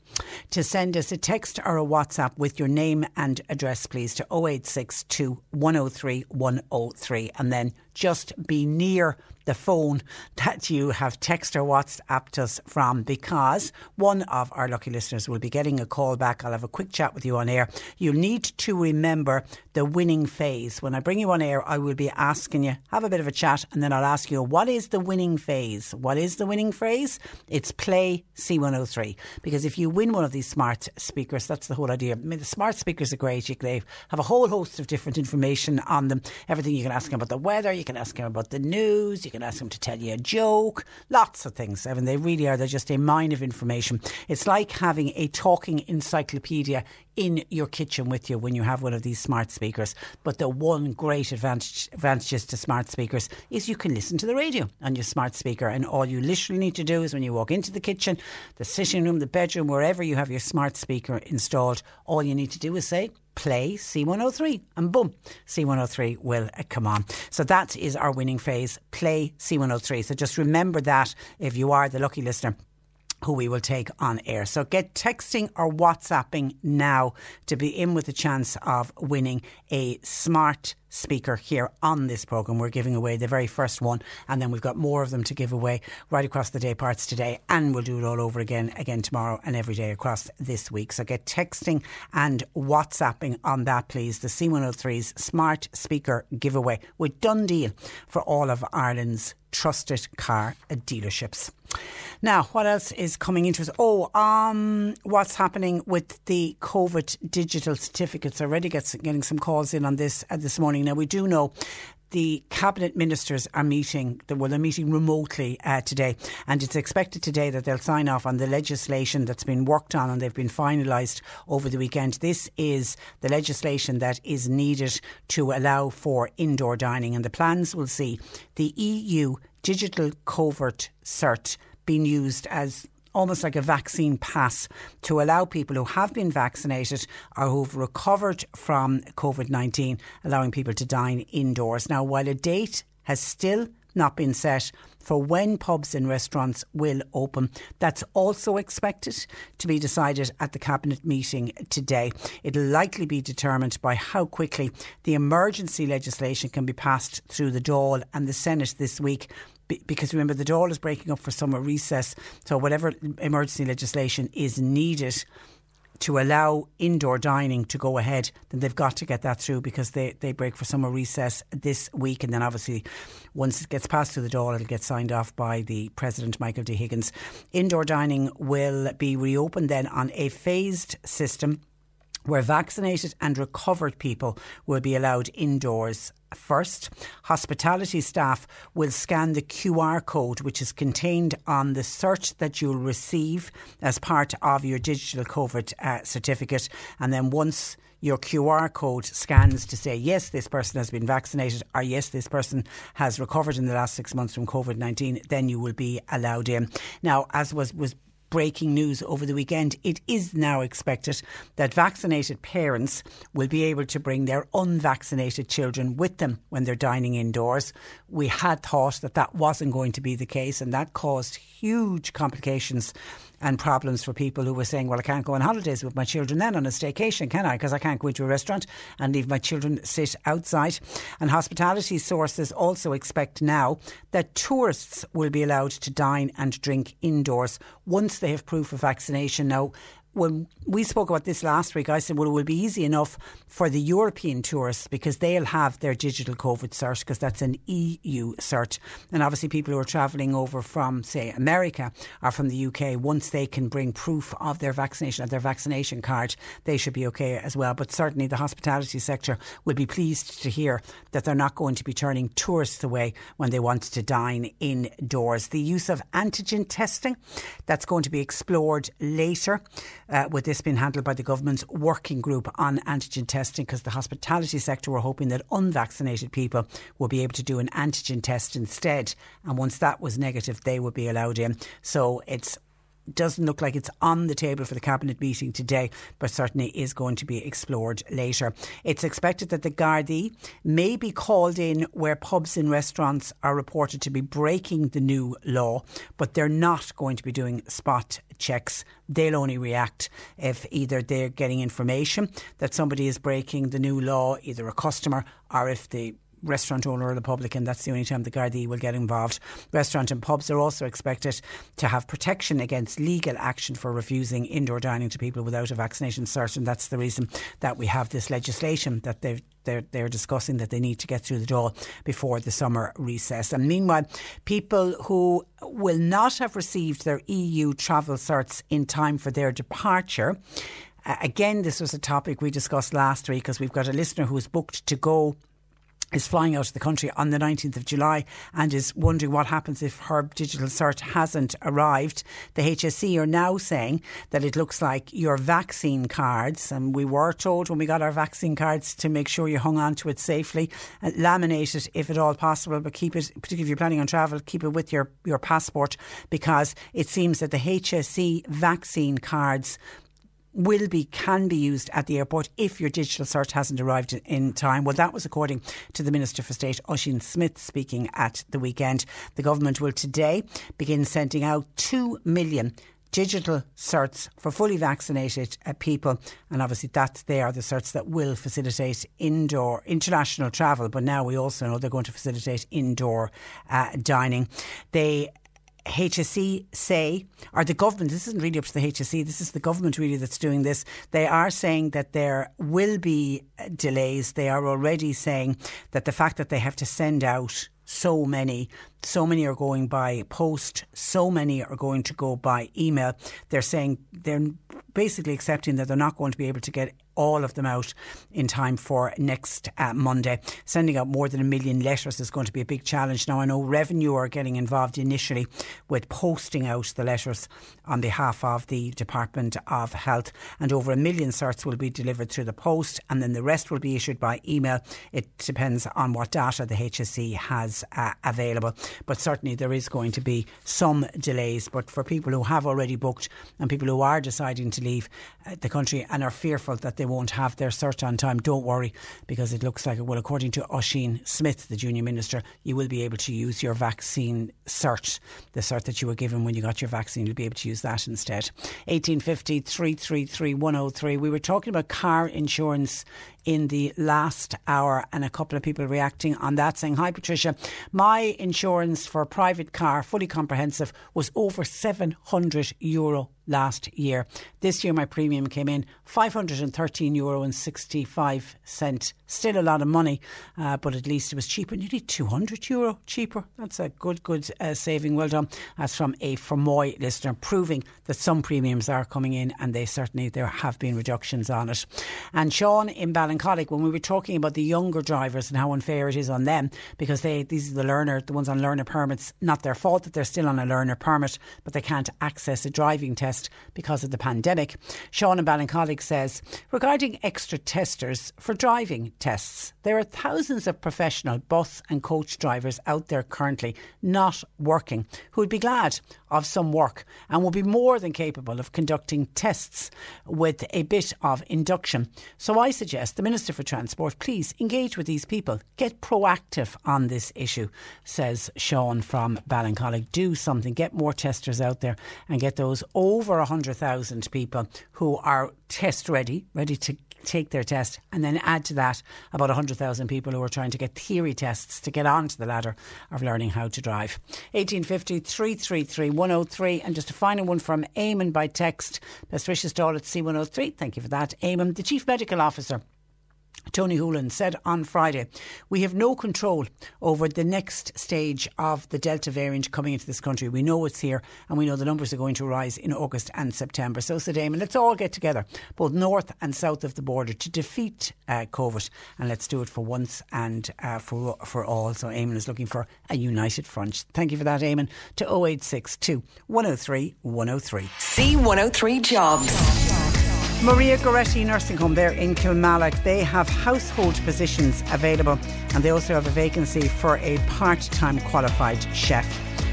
to send us a text or a whatsapp with your name and address please to 0862 103 103 and then just be near the phone that you have text or WhatsApped us from because one of our lucky listeners will be getting a call back. I'll have a quick chat with you on air. You need to remember the winning phase. When I bring you on air, I will be asking you, have a bit of a chat, and then I'll ask you, what is the winning phase? What is the winning phrase? It's play C103. Because if you win one of these smart speakers, that's the whole idea. I mean, the smart speakers are great. Can have a whole host of different information on them. Everything you can ask them about the weather, you can ask them about the news, you can ask them to tell you a joke, lots of things. I mean, they really are. They're just a mine of information. It's like having a talking encyclopedia in your kitchen with you when you have one of these smart speakers. But the one great advantage advantages to smart speakers is you can listen to the radio on your smart speaker, and all you literally need to do is when you walk into the kitchen, the sitting room, the bedroom, wherever you have your smart speaker installed, all you need to do is say play C103 and boom, C103 will uh, come on. So that is our winning phase, play C103. So just remember that if you are the lucky listener who we will take on air. So get texting or WhatsApping now to be in with a chance of winning a smart speaker here on this programme. We're giving away the very first one, and then we've got more of them to give away right across the day parts today, and we'll do it all over again again tomorrow and every day across this week. So get texting and WhatsApping on that, please. The C103's smart speaker giveaway with DoneDeal for all of Ireland's trusted car dealerships. Now, what else is coming into us? Oh, um, what's happening with the COVID digital certificates? I Already gets, getting some calls in on this uh, this morning. Now, we do know the cabinet ministers are meeting. Well, they're meeting remotely uh, today, and it's expected today that they'll sign off on the legislation that's been worked on and they've been finalised over the weekend. This is the legislation that is needed to allow for indoor dining, and the plans will see the EU digital COVID cert being used as almost like a vaccine pass to allow people who have been vaccinated or who've recovered from COVID 19, allowing people to dine indoors. Now, while a date has still not been set for when pubs and restaurants will open. That's also expected to be decided at the Cabinet meeting today. It'll likely be determined by how quickly the emergency legislation can be passed through the Dáil and the Senate this week because remember the Dáil is breaking up for summer recess. So whatever emergency legislation is needed to allow indoor dining to go ahead, then they've got to get that through because they, they break for summer recess this week. And then obviously, once it gets passed through the Dáil, it'll get signed off by the President, Michael D. Higgins. Indoor dining will be reopened then on a phased system where vaccinated and recovered people will be allowed indoors first. Hospitality staff will scan the QR code which is contained on the search that you'll receive as part of your digital COVID uh, certificate. And then once your QR code scans to say, yes, this person has been vaccinated, or yes, this person has recovered in the last six months from COVID 19, then you will be allowed in. Now, as was, was breaking news over the weekend. It is now expected that vaccinated parents will be able to bring their unvaccinated children with them when they're dining indoors. We had thought that that wasn't going to be the case, and that caused huge complications and problems for people who were saying, well, I can't go on holidays with my children then on a staycation, can I? Because I can't go into a restaurant and leave my children sit outside. And hospitality sources also expect now that tourists will be allowed to dine and drink indoors once they have proof of vaccination. Now, when we spoke about this last week, I said, well, it will be easy enough for the European tourists because they'll have their digital COVID cert because that's an EU cert. And obviously, people who are travelling over from, say, America or from the UK, once they can bring proof of their vaccination, of their vaccination card, they should be okay as well. But certainly, the hospitality sector will be pleased to hear that they're not going to be turning tourists away when they want to dine indoors. The use of antigen testing, that's going to be explored later uh, with this being handled by the government's working group on antigen testing because the hospitality sector were hoping that unvaccinated people would be able to do an antigen test instead. And once that was negative, they would be allowed in. So it's doesn't look like it's on the table for the cabinet meeting today, but certainly is going to be explored later. It's expected that the Gardaí may be called in where pubs and restaurants are reported to be breaking the new law, but they're not going to be doing spot checks. They'll only react if either they're getting information that somebody is breaking the new law, either a customer or if the restaurant owner or the public, and That's the only time the Gardaí will get involved. Restaurant and pubs are also expected to have protection against legal action for refusing indoor dining to people without a vaccination cert. And that's the reason that we have this legislation that they've they're, they're discussing that they need to get through the Dáil before the summer recess. And meanwhile, people who will not have received their EU travel certs in time for their departure. Again, this was a topic we discussed last week because we've got a listener who's booked to go is flying out of the country on the 19th of July and is wondering what happens if her digital cert hasn't arrived. The HSE are now saying that it looks like your vaccine cards, and we were told when we got our vaccine cards to make sure you hung on to it safely, uh, laminate it if at all possible, but keep it, particularly if you're planning on travel, keep it with your, your passport because it seems that the HSE vaccine cards will be can be used at the airport if your digital cert hasn't arrived in time. Well, that was according to the Minister for State, Ossian Smyth speaking at the weekend. The government will today begin sending out 2 million digital certs for fully vaccinated uh, people. And obviously, that they are the certs that will facilitate indoor international travel. But now we also know they're going to facilitate indoor uh, dining. They HSE say, or the government, this isn't really up to the HSE, this is the government really that's doing this. They are saying that there will be uh, delays. They are already saying that the fact that they have to send out so many, so many are going by post, so many are going to go by email. They're saying they're basically accepting that they're not going to be able to get all of them out in time for next uh, Monday. Sending out more than a million letters is going to be a big challenge. Now, I know Revenue are getting involved initially with posting out the letters on behalf of the Department of Health, and over a million certs will be delivered through the post, and then the rest will be issued by email. It depends on what data the HSE has uh, available, but certainly there is going to be some delays. But for people who have already booked and people who are deciding to leave uh, the country and are fearful that they won't have their cert on time, don't worry because it looks like it will. According to Ossian Smyth, the junior minister, you will be able to use your vaccine cert, the cert that you were given when you got your vaccine. You'll be able to use that instead. 1850 333 103. We were talking about car insurance in the last hour, and a couple of people reacting on that saying, Hi, Patricia, my insurance for a private car, fully comprehensive, was over 700 euro last year. This year, my premium came in 513 euro and 65 cent. Still a lot of money, uh, but at least it was cheaper, nearly 200 euro cheaper. That's a good, good uh, saving. Well done. That's from a Fermoy listener, proving that some premiums are coming in, and they certainly there have been reductions on it. And Sean in Ballin Ballincollig when we were talking about the younger drivers and how unfair it is on them because they these are the learner the ones on learner permits not their fault that they're still on a learner permit but they can't access a driving test because of the pandemic. Sean in Ballincollig says regarding extra testers for driving tests there are thousands of professional bus and coach drivers out there currently not working who would be glad of some work and will be more than capable of conducting tests with a bit of induction. So I suggest the Minister for Transport, please engage with these people. Get proactive on this issue, says Sean from Ballincollig. Do something, get more testers out there and get those over 100,000 people who are test ready, ready to take their test and then add to that about 100,000 people who are trying to get theory tests to get onto the ladder of learning how to drive. 1850 333 103 and just a final one from Eamon by text. Best wishes to all at C103. Thank you for that. Eamon, the Chief Medical Officer Tony Holohan said on Friday, We have no control over the next stage of the Delta variant coming into this country. We know it's here and we know the numbers are going to rise in August and September. So, said Eamon, let's all get together, both north and south of the border, to defeat uh, COVID and let's do it for once and uh, for, for all. So, Eamon is looking for a united front. Thank you for that, Eamon, to 0862 103 103. C103 Jobs. Maria Goretti Nursing Home there in Kilmallock. They have household positions available and they also have a vacancy for a part time qualified chef.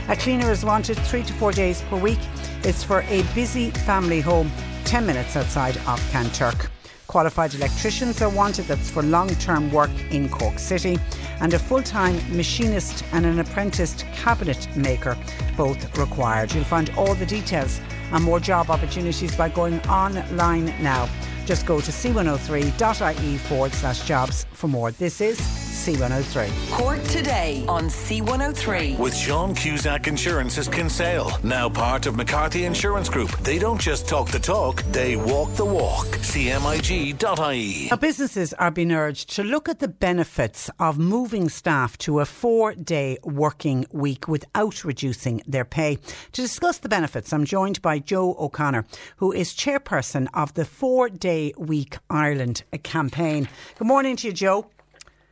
A cleaner is wanted three to four days per week. It's for a busy family home 10 minutes outside of Kanturk. Qualified electricians are wanted, that's for long term work in Cork City, and a full time machinist and an apprenticed cabinet maker, both required. You'll find all the details and more job opportunities by going online now. Just go to c103.ie forward slash jobs for more. This is C103. Cork today on C103. With Sean Cusack Insurance's Kinsale, now part of McCarthy Insurance Group. They don't just talk the talk, they walk the walk. CMIG.ie. Now, businesses are being urged to look at the benefits of moving staff to a four day working week without reducing their pay. To discuss the benefits, I'm joined by Joe O'Connor, who is chairperson of the Four Day Week Ireland campaign. Good morning to you, Joe.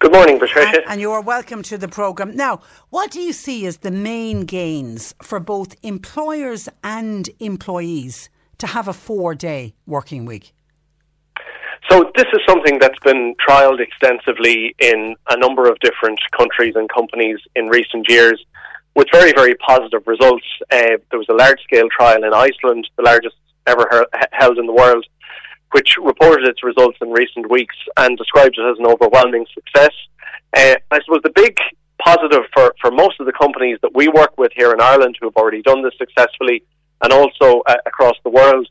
Good morning, Patricia. And, and you are welcome to the programme. Now, what do you see as the main gains for both employers and employees to have a four day working week? So, this is something that's been trialled extensively in a number of different countries and companies in recent years with very, very positive results. Uh, there was a large scale trial in Iceland, the largest ever he- held in the world, which reported its results in recent weeks and described it as an overwhelming success. Uh, I suppose the big positive for, for most of the companies that we work with here in Ireland who have already done this successfully and also uh, across the world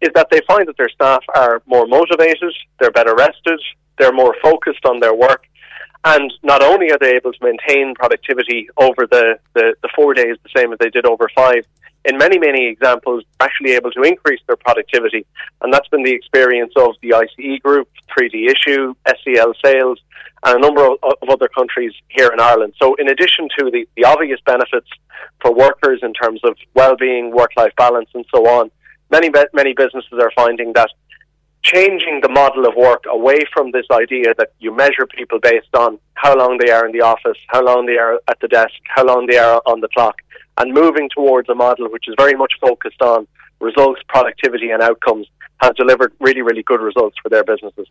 is that they find that their staff are more motivated, they're better rested, they're more focused on their work, and not only are they able to maintain productivity over the, the, the four days the same as they did over five, in many, many examples, actually able to increase their productivity. And that's been the experience of the ICE group, 3D Issue, SEL Sales, and a number of, of other countries here in Ireland. So, in addition to the, the obvious benefits for workers in terms of well-being, work-life balance, and so on, many many businesses are finding that changing the model of work away from this idea that you measure people based on how long they are in the office, how long they are at the desk, how long they are on the clock, and moving towards a model which is very much focused on results, productivity, and outcomes has delivered really, really good results for their businesses.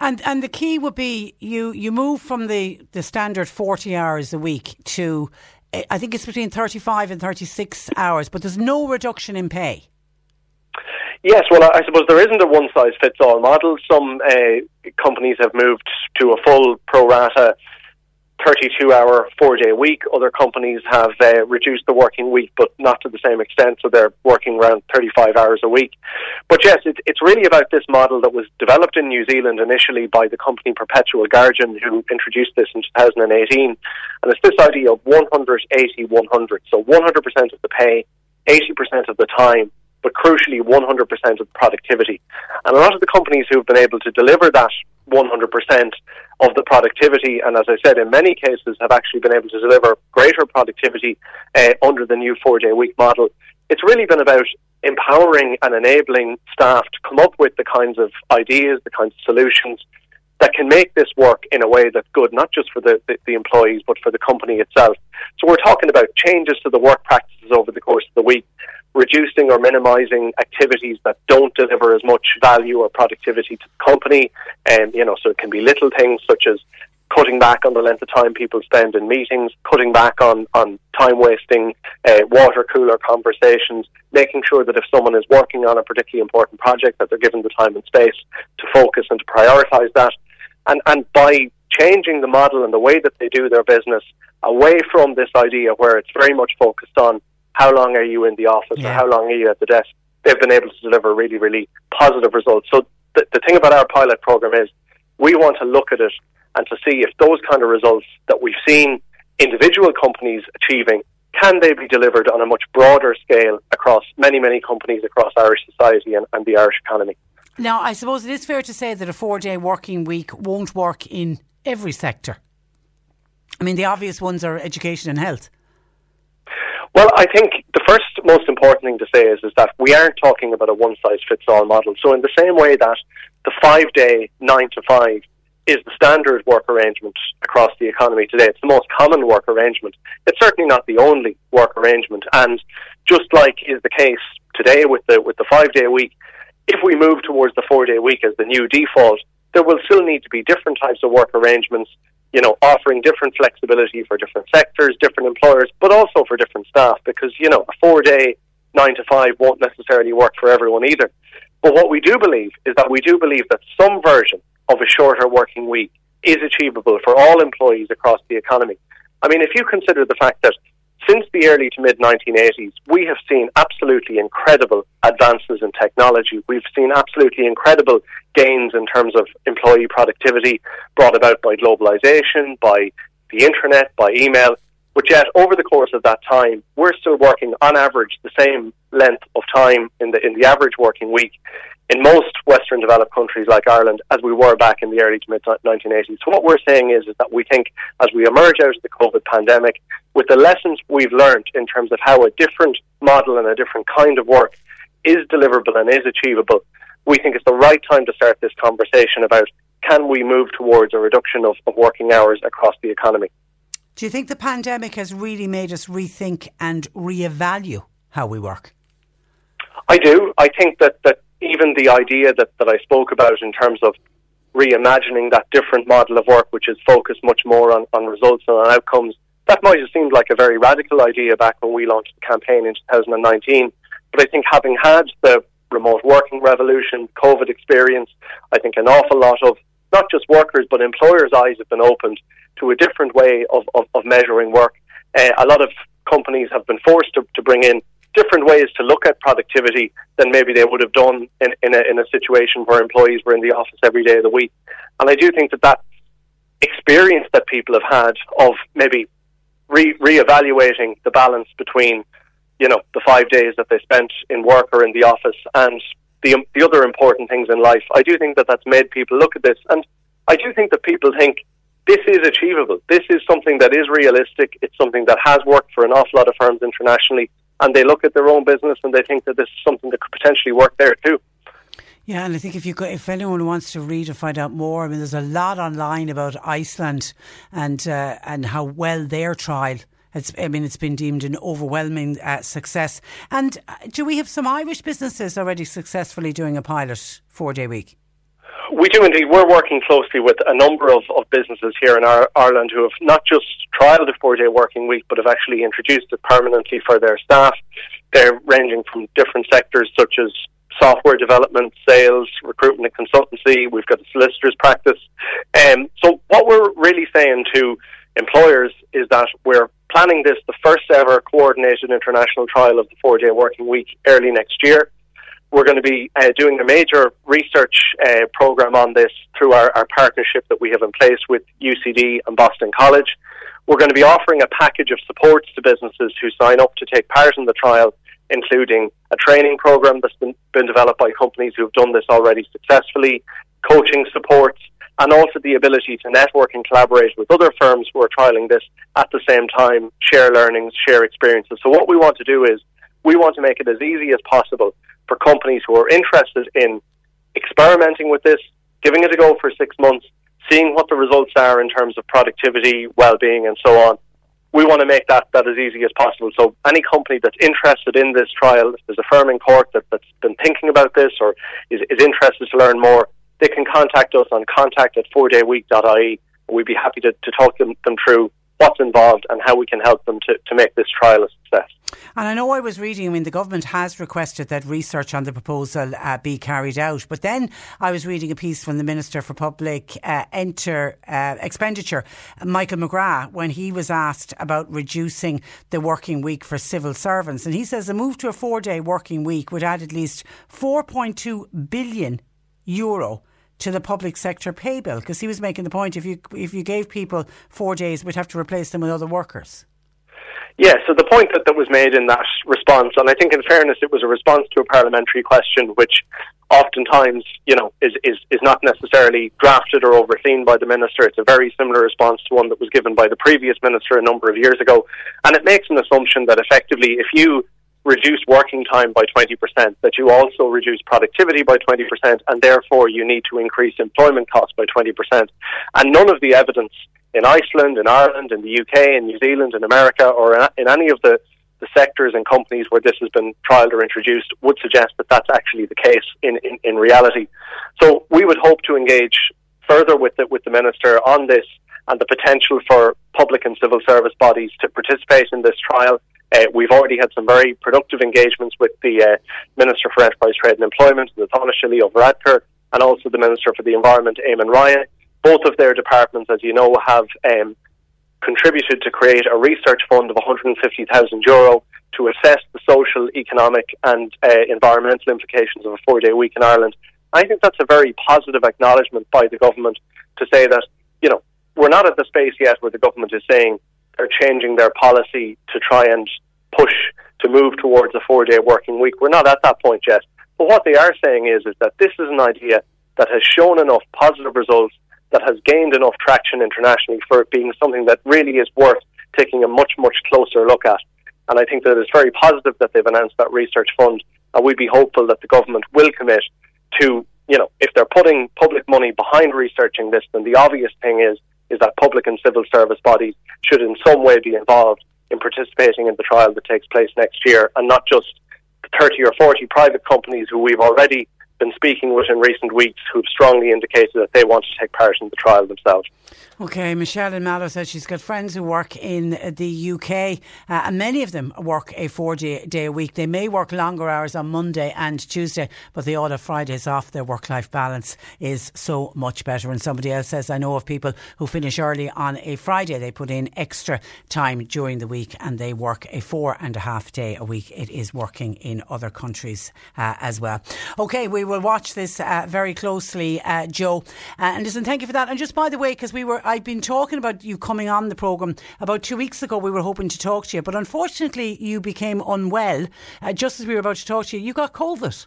And and the key would be you you move from the, the standard forty hours a week to I think it's between thirty five and thirty six hours, but there's no reduction in pay. Yes, well, I suppose there isn't a one size fits all model. Some uh, companies have moved to a full pro rata 32 hour, four day week. Other companies have uh, reduced the working week, but not to the same extent, so they're working around 35 hours a week. But yes, it, it's really about this model that was developed in New Zealand initially by the company Perpetual Guardian, who introduced this in 2018. And it's this idea of 180 100. So 100% of the pay, 80% of the time, but crucially 100% of productivity. And a lot of the companies who have been able to deliver that 100% of the productivity, and as I said, in many cases have actually been able to deliver greater productivity uh, under the new four day week model. It's really been about empowering and enabling staff to come up with the kinds of ideas, the kinds of solutions that can make this work in a way that's good, not just for the, the, the employees, but for the company itself. So we're talking about changes to the work practices over the course of the week, reducing or minimizing activities that don't deliver as much value or productivity to the company. And, you know, so it can be little things such as cutting back on the length of time people spend in meetings, cutting back on, on time wasting, uh, water cooler conversations, making sure that if someone is working on a particularly important project that they're given the time and space to focus and to prioritize that. And, and by changing the model and the way that they do their business away from this idea where it's very much focused on how long are you in the office yeah. or how long are you at the desk, they've been able to deliver really, really positive results. So the, the thing about our pilot program is we want to look at it and to see if those kind of results that we've seen individual companies achieving can they be delivered on a much broader scale across many, many companies across Irish society and, and the Irish economy. Now, I suppose it is fair to say that a four day working week won't work in every sector. I mean, the obvious ones are education and health. Well, I think the first most important thing to say is, is that we aren't talking about a one size fits all model. So, in the same way that the five day, nine to five is the standard work arrangement across the economy today, it's the most common work arrangement. It's certainly not the only work arrangement. And just like is the case today with the, with the five day week, if we move towards the four day week as the new default, there will still need to be different types of work arrangements you know, offering different flexibility for different sectors, different employers, but also for different staff because, you know, a four day, nine to five won't necessarily work for everyone either. But what we do believe is that we do believe that some version of a shorter working week is achievable for all employees across the economy. I mean, if you consider the fact that since the early to mid 1980s, we have seen absolutely incredible advances in technology. We've seen absolutely incredible gains in terms of employee productivity brought about by globalization, by the internet, by email. But yet, over the course of that time, we're still working on average the same length of time in the in the average working week in most Western developed countries like Ireland as we were back in the early to mid 1980s. So what we're saying is, is that we think as we emerge out of the COVID pandemic, with the lessons we've learned in terms of how a different model and a different kind of work is deliverable and is achievable, we think it's the right time to start this conversation about can we move towards a reduction of, of working hours across the economy. Do you think the pandemic has really made us rethink and reevaluate how we work? I do. I think that, that even the idea that, that I spoke about in terms of reimagining that different model of work, which is focused much more on, on results and on outcomes, that might have seemed like a very radical idea back when we launched the campaign in 2019. But I think having had the remote working revolution, COVID experience, I think an awful lot of not just workers but employers' eyes have been opened to a different way of, of, of measuring work. Uh, a lot of companies have been forced to, to bring in different ways to look at productivity than maybe they would have done in, in, a, in a situation where employees were in the office every day of the week. And I do think that that experience that people have had of maybe re reevaluating the balance between, you know, the five days that they spent in work or in the office and the, the other important things in life, I do think that that's made people look at this. And I do think that people think this is achievable. This is something that is realistic. It's something that has worked for an awful lot of firms internationally and they look at their own business and they think that this is something that could potentially work there too. Yeah, and I think if you if anyone wants to read or find out more, I mean, there's a lot online about Iceland and uh, and how well their trial. It's, I mean, it's been deemed an overwhelming uh, success. And uh, do we have some Irish businesses already successfully doing a pilot four day week? We do indeed. We're working closely with a number of, of businesses here in our, Ireland who have not just trialled the four day working week, but have actually introduced it permanently for their staff. They're ranging from different sectors such as software development, sales, recruitment and consultancy. We've got a solicitor's practice. Um, so what we're really saying to employers is that we're planning this, the first ever coordinated international trial of the four day working week early next year. We're going to be uh, doing a major research uh, program on this through our, our partnership that we have in place with UCD and Boston College. We're going to be offering a package of supports to businesses who sign up to take part in the trial, including a training program that's been, been developed by companies who have done this already successfully, coaching support, and also the ability to network and collaborate with other firms who are trialing this at the same time, share learnings, share experiences. So what we want to do is we want to make it as easy as possible for companies who are interested in experimenting with this, giving it a go for six months, seeing what the results are in terms of productivity, well-being, and so on. We want to make that, that as easy as possible. So any company that's interested in this trial, there's a firm in Cork that, that's been thinking about this or is, is interested to learn more, they can contact us on contact at fourdayweek.ie. We'd be happy to, to talk them, them through what's involved and how we can help them to, to make this trial a success. And I know I was reading, I mean, the government has requested that research on the proposal uh, be carried out. But then I was reading a piece from the Minister for Public uh, Enter, uh, Expenditure, Michael McGrath, when he was asked about reducing the working week for civil servants. And he says a move to a four day working week would add at least 4.2 billion euro to the public sector pay bill because he was making the point if you if you gave people four days we'd have to replace them with other workers yeah, so the point that, that was made in that response, and I think in fairness it was a response to a parliamentary question which oftentimes, you know, is, is, is not necessarily drafted or overseen by the minister. It's a very similar response to one that was given by the previous minister a number of years ago. And it makes an assumption that effectively if you reduce working time by 20%, that you also reduce productivity by 20%, and therefore you need to increase employment costs by 20%. And none of the evidence in Iceland, in Ireland, in the UK, in New Zealand, in America, or in any of the, the sectors and companies where this has been trialled or introduced would suggest that that's actually the case in, in, in reality. So we would hope to engage further with the, with the Minister on this and the potential for public and civil service bodies to participate in this trial uh, we've already had some very productive engagements with the uh, Minister for Enterprise, Trade and Employment, the Taoiseach Leo Varadkar, and also the Minister for the Environment, Eamon Ryan. Both of their departments, as you know, have um, contributed to create a research fund of 150,000 euro to assess the social, economic, and uh, environmental implications of a four-day week in Ireland. I think that's a very positive acknowledgement by the government to say that you know we're not at the space yet where the government is saying they're changing their policy to try and push to move towards a four-day working week. We're not at that point yet. But what they are saying is is that this is an idea that has shown enough positive results that has gained enough traction internationally for it being something that really is worth taking a much, much closer look at. And I think that it's very positive that they've announced that research fund, and we'd be hopeful that the government will commit to, you know, if they're putting public money behind researching this, then the obvious thing is is that public and civil service bodies should in some way be involved in participating in the trial that takes place next year, and not just the 30 or 40 private companies who we've already been speaking with in recent weeks who've strongly indicated that they want to take part in the trial themselves. Okay, Michelle in Mallow says she's got friends who work in the UK, uh, and many of them work a four day, day a week. They may work longer hours on Monday and Tuesday, but they all have Fridays off. Their work life balance is so much better. And somebody else says, I know of people who finish early on a Friday. They put in extra time during the week and they work a four and a half day a week. It is working in other countries uh, as well. Okay, we will watch this uh, very closely, uh, Joe. Uh, and listen, thank you for that. And just by the way, because we were I'd been talking about you coming on the programme about two weeks ago. We were hoping to talk to you, but unfortunately, you became unwell uh, just as we were about to talk to you. You got COVID.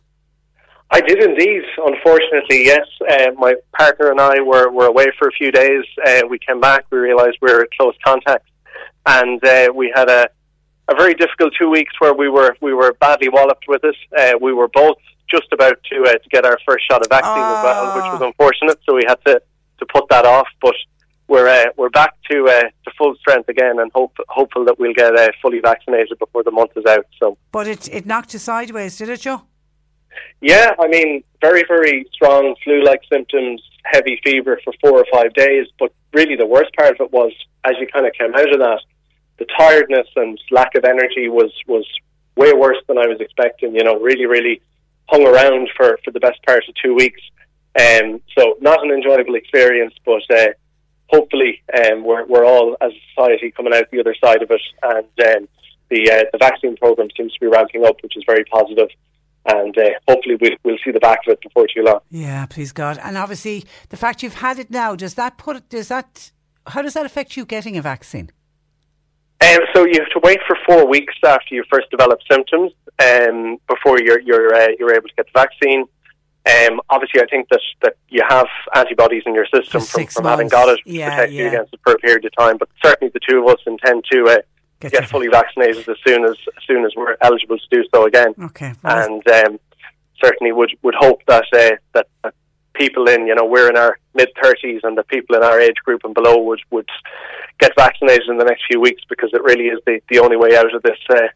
I did indeed. Unfortunately, yes. Uh, my partner and I were, were away for a few days. Uh, we came back. We realised we were close contact, and uh, we had a a very difficult two weeks where we were we were badly walloped with it. Uh, we were both just about to uh, to get our first shot of vaccine as well, which was unfortunate. So we had to to put that off. But we're uh, we're back to uh, to full strength again, and hope hopeful that we'll get uh, fully vaccinated before the month is out. So, but it it knocked you sideways, did it, Joe? Yeah, I mean, very very strong flu-like symptoms, heavy fever for four or five days. But really, the worst part of it was as you kind of came out of that, the tiredness and lack of energy was was way worse than I was expecting. You know, really really hung around for for the best part of two weeks. Um, so not an enjoyable experience, but uh, hopefully um, we're, we're all as a society coming out the other side of it, and um, the uh, the vaccine program seems to be ramping up, which is very positive. And uh, hopefully we'll, we'll see the back of it before too long. Yeah, please God. And obviously, the fact you've had it now does that put does that how does that affect you getting a vaccine? Um, so you have to wait for four weeks after you first develop symptoms um, before you're you're uh, you're able to get the vaccine. Um, obviously, I think that, that you have antibodies in your system from, from having got it yeah, to protect yeah. you against it for a period of time. But certainly, the two of us intend to uh, Get get, fully vaccinated as soon as as soon as we're eligible to do so again. Okay. And um, certainly would would hope that uh, that, that people in you know we're in our mid thirties and the people in our age group and below would would get vaccinated in the next few weeks because it really is the, the only way out of this uh,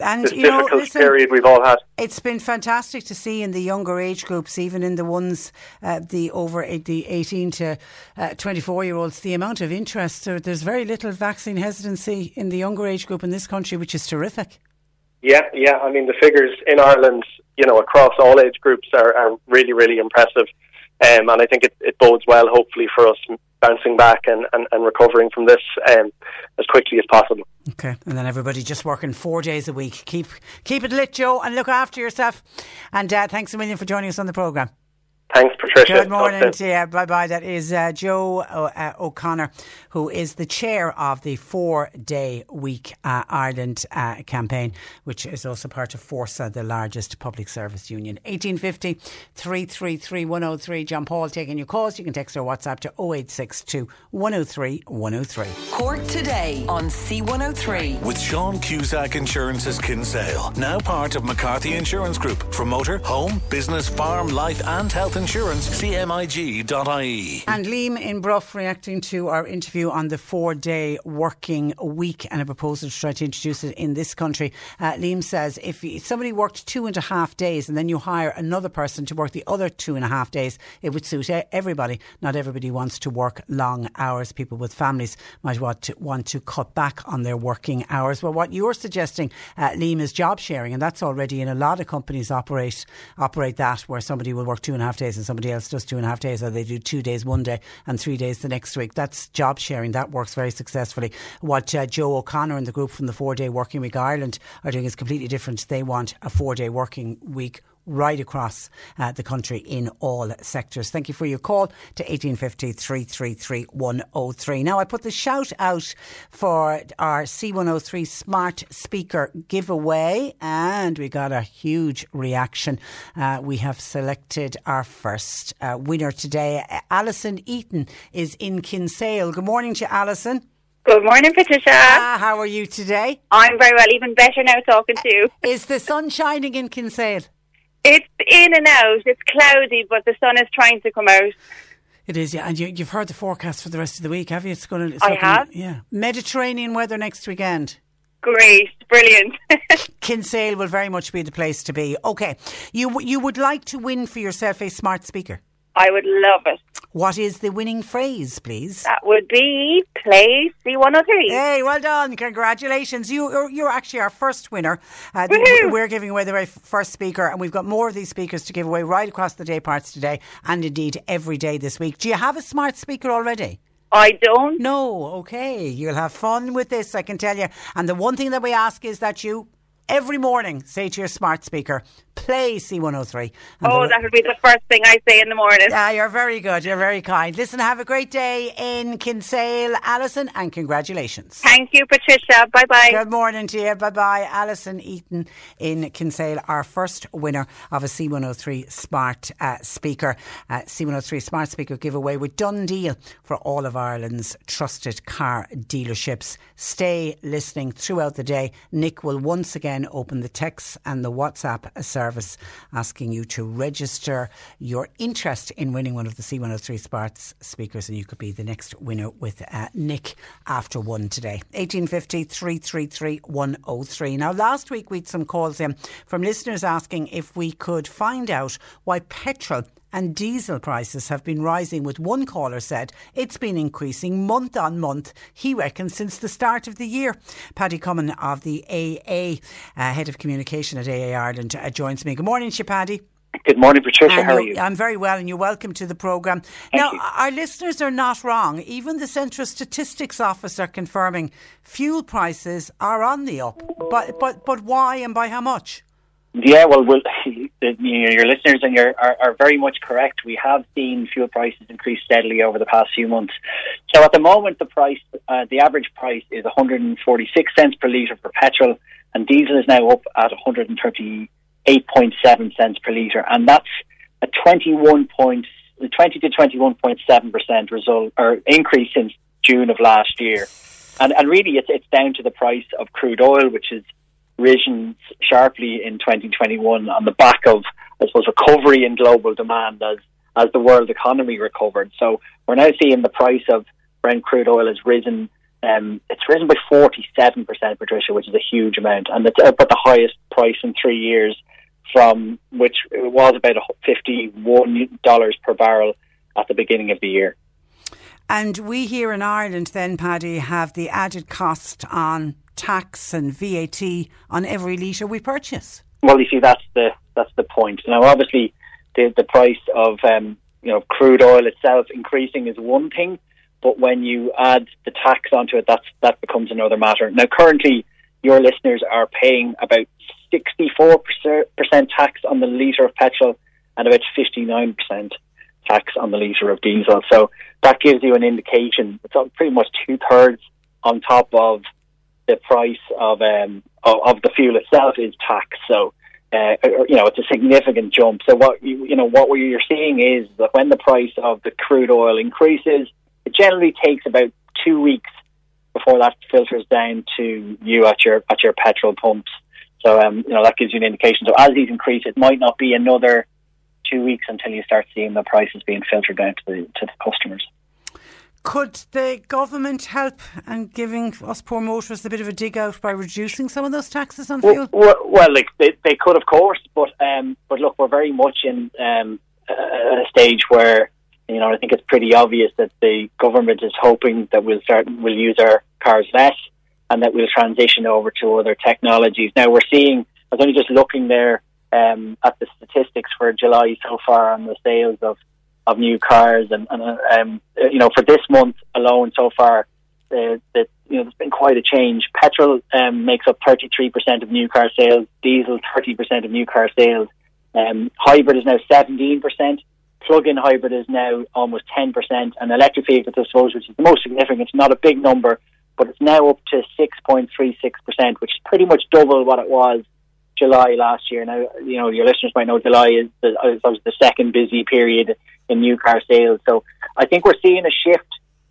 and this you know, difficult listen, period we've all had. It's been fantastic to see in the younger age groups, even in the ones, uh, the over eight- the 18 to uh, 24 year olds, the amount of interest. There, there's very little vaccine hesitancy in the younger age group in this country, which is terrific. Yeah, yeah. I mean, the figures in Ireland, you know, across all age groups are, are really, really impressive. Um, and I think it, it bodes well, hopefully, for us bouncing back and, and, and recovering from this um, as quickly as possible. Okay, and then everybody just working four days a week. Keep keep it lit, Joe, and look after yourself. And uh, thanks a million for joining us on the programme. Thanks, Patricia. Good morning soon. to you. Bye bye. That is uh, Joe o- uh, O'Connor, who is the chair of the four day week uh, Ireland uh, campaign, which is also part of Fórsa, the largest public service union. 1850 333 103. John Paul taking your calls. You can text or WhatsApp to 0862 103 103. Cork today on C103. With Sean Cusack Insurance's Kinsale, now part of McCarthy Insurance Group. For motor, home, business, farm, life, and health insurance, cmig.ie. And Liam in Bruff reacting to our interview on the four day working week and a proposal to try to introduce it in this country. Uh, Liam says if somebody worked two and a half days and then you hire another person to work the other two and a half days, it would suit everybody. Not everybody wants to work long hours. People with families might want to, want to cut back on their working hours. Well, what you're suggesting, uh, Liam, is job sharing, and that's already in a lot of companies operate operate that where somebody will work two and a half days and somebody else does two and a half days, or they do two days one day and three days the next week. That's job sharing. That works very successfully. What uh, Joe O'Connor and the group from the Four Day Working Week Ireland are doing is completely different. They want a four day working week right across uh, the country in all sectors. Thank you for your call to 1850 333 103. Now, I put the shout out for our C103 smart speaker giveaway, and we got a huge reaction. Uh, we have selected our first uh, winner today. Alison Eaton is in Kinsale. Good morning to you, Alison. Good morning, Patricia. Ah, how are you today? I'm very well, even better now talking to you. Is the sun shining in Kinsale? It's in and out. It's cloudy, but the sun is trying to come out. It is, yeah. And you, have heard the forecast for the rest of the week, have you? It's going to. It's I looking, have. Yeah, Mediterranean weather next weekend. Great, brilliant. Kinsale will very much be the place to be. Okay, you you would like to win for yourself a smart speaker. I would love it. What is the winning phrase, please? That would be play C103. Hey, well done. Congratulations. You, you're, you're actually our first winner. Uh, we're giving away the very first speaker, and we've got more of these speakers to give away right across the day parts today and indeed every day this week. Do you have a smart speaker already? I don't. No, okay. You'll have fun with this, I can tell you. And the one thing that we ask is that you every morning say to your smart speaker, play C103. oh, that would be the first thing I say in the morning. Yeah, you're very good. You're very kind. Listen, have a great day in Kinsale, Alison, and congratulations. Thank you, Patricia. Bye bye. Good morning to you. Bye bye. Alison Eaton in Kinsale, our first winner of a C103 Smart uh, Speaker. Uh, C103 Smart Speaker giveaway with DoneDeal for all of Ireland's trusted car dealerships. Stay listening throughout the day. Nick will once again open the text and the WhatsApp service service asking you to register your interest in winning one of the C103 Sparks speakers, and you could be the next winner with uh, Nick after one today. 1850 333 103. Now, last week we had some calls in from listeners asking if we could find out why petrol and diesel prices have been rising, with one caller said it's been increasing month on month, he reckons, since the start of the year. Paddy Comyn of the AA, uh, Head of Communication at AA Ireland, uh, joins me. Good morning, to Paddy. Good morning, Patricia. How are you? I'm very well, and you're welcome to the programme. Now, you. our listeners are not wrong. Even the Central Statistics Office are confirming fuel prices are on the up. But, but, but why and by how much? Yeah, well, your listeners and your are, are very much correct. We have seen fuel prices increase steadily over the past few months. So at the moment, the price, uh, the average price is 146 cents per litre for petrol, and diesel is now up at 138.7 cents per litre, and that's a 21 point, 20 to 21.7 percent result or increase since June of last year. And, and really, it's, it's down to the price of crude oil, which is risen sharply in 2021 on the back of, I suppose, recovery in global demand as as the world economy recovered. So we're now seeing the price of Brent crude oil has risen. Um, it's risen by 47%, Patricia, which is a huge amount, and it's at the highest price in three years, from which it was about $51 per barrel at the beginning of the year. And we here in Ireland, then, Paddy, have the added cost on tax and VAT on every litre we purchase. Well, you see, that's the that's the point. Now, obviously, the the price of um, you know crude oil itself increasing is one thing, but when you add the tax onto it, that's that becomes another matter. Now, currently, your listeners are paying about sixty four percent tax on the litre of petrol and about fifty nine percent tax on the litre of diesel. So that gives you an indication. It's pretty much two thirds on top of the price of um, of, the fuel itself is taxed. So uh, you know it's a significant jump. So what you, you know what you're seeing is that when the price of the crude oil increases, it generally takes about two weeks before that filters down to you at your at your petrol pumps. So um, you know that gives you an indication. So as these increase, it might not be another two weeks until you start seeing the prices being filtered down to the to the customers. Could the government help and giving us poor motorists a bit of a dig out by reducing some of those taxes on fuel? Well, like they, they could, of course, but um, but look, we're very much in um, a stage where you know I think it's pretty obvious that the government is hoping that we'll start we'll use our cars less and that we'll transition over to other technologies. Now we're seeing. I was only just looking there um, at the statistics for July so far on the sales of, of new cars, and, and um, you know for this month alone so far, uh, that you know there's been quite a change. Petrol um, makes up 33% of new car sales, diesel 30% of new car sales, um, hybrid is now 17%. Plug-in hybrid is now almost 10%, and electric vehicles, I suppose, which is the most significant, it's not a big number, but it's now up to 6.36%, which is pretty much double what it was July last year. Now, you know, your listeners might know July is the, is the second busy period in new car sales. So I think we're seeing a shift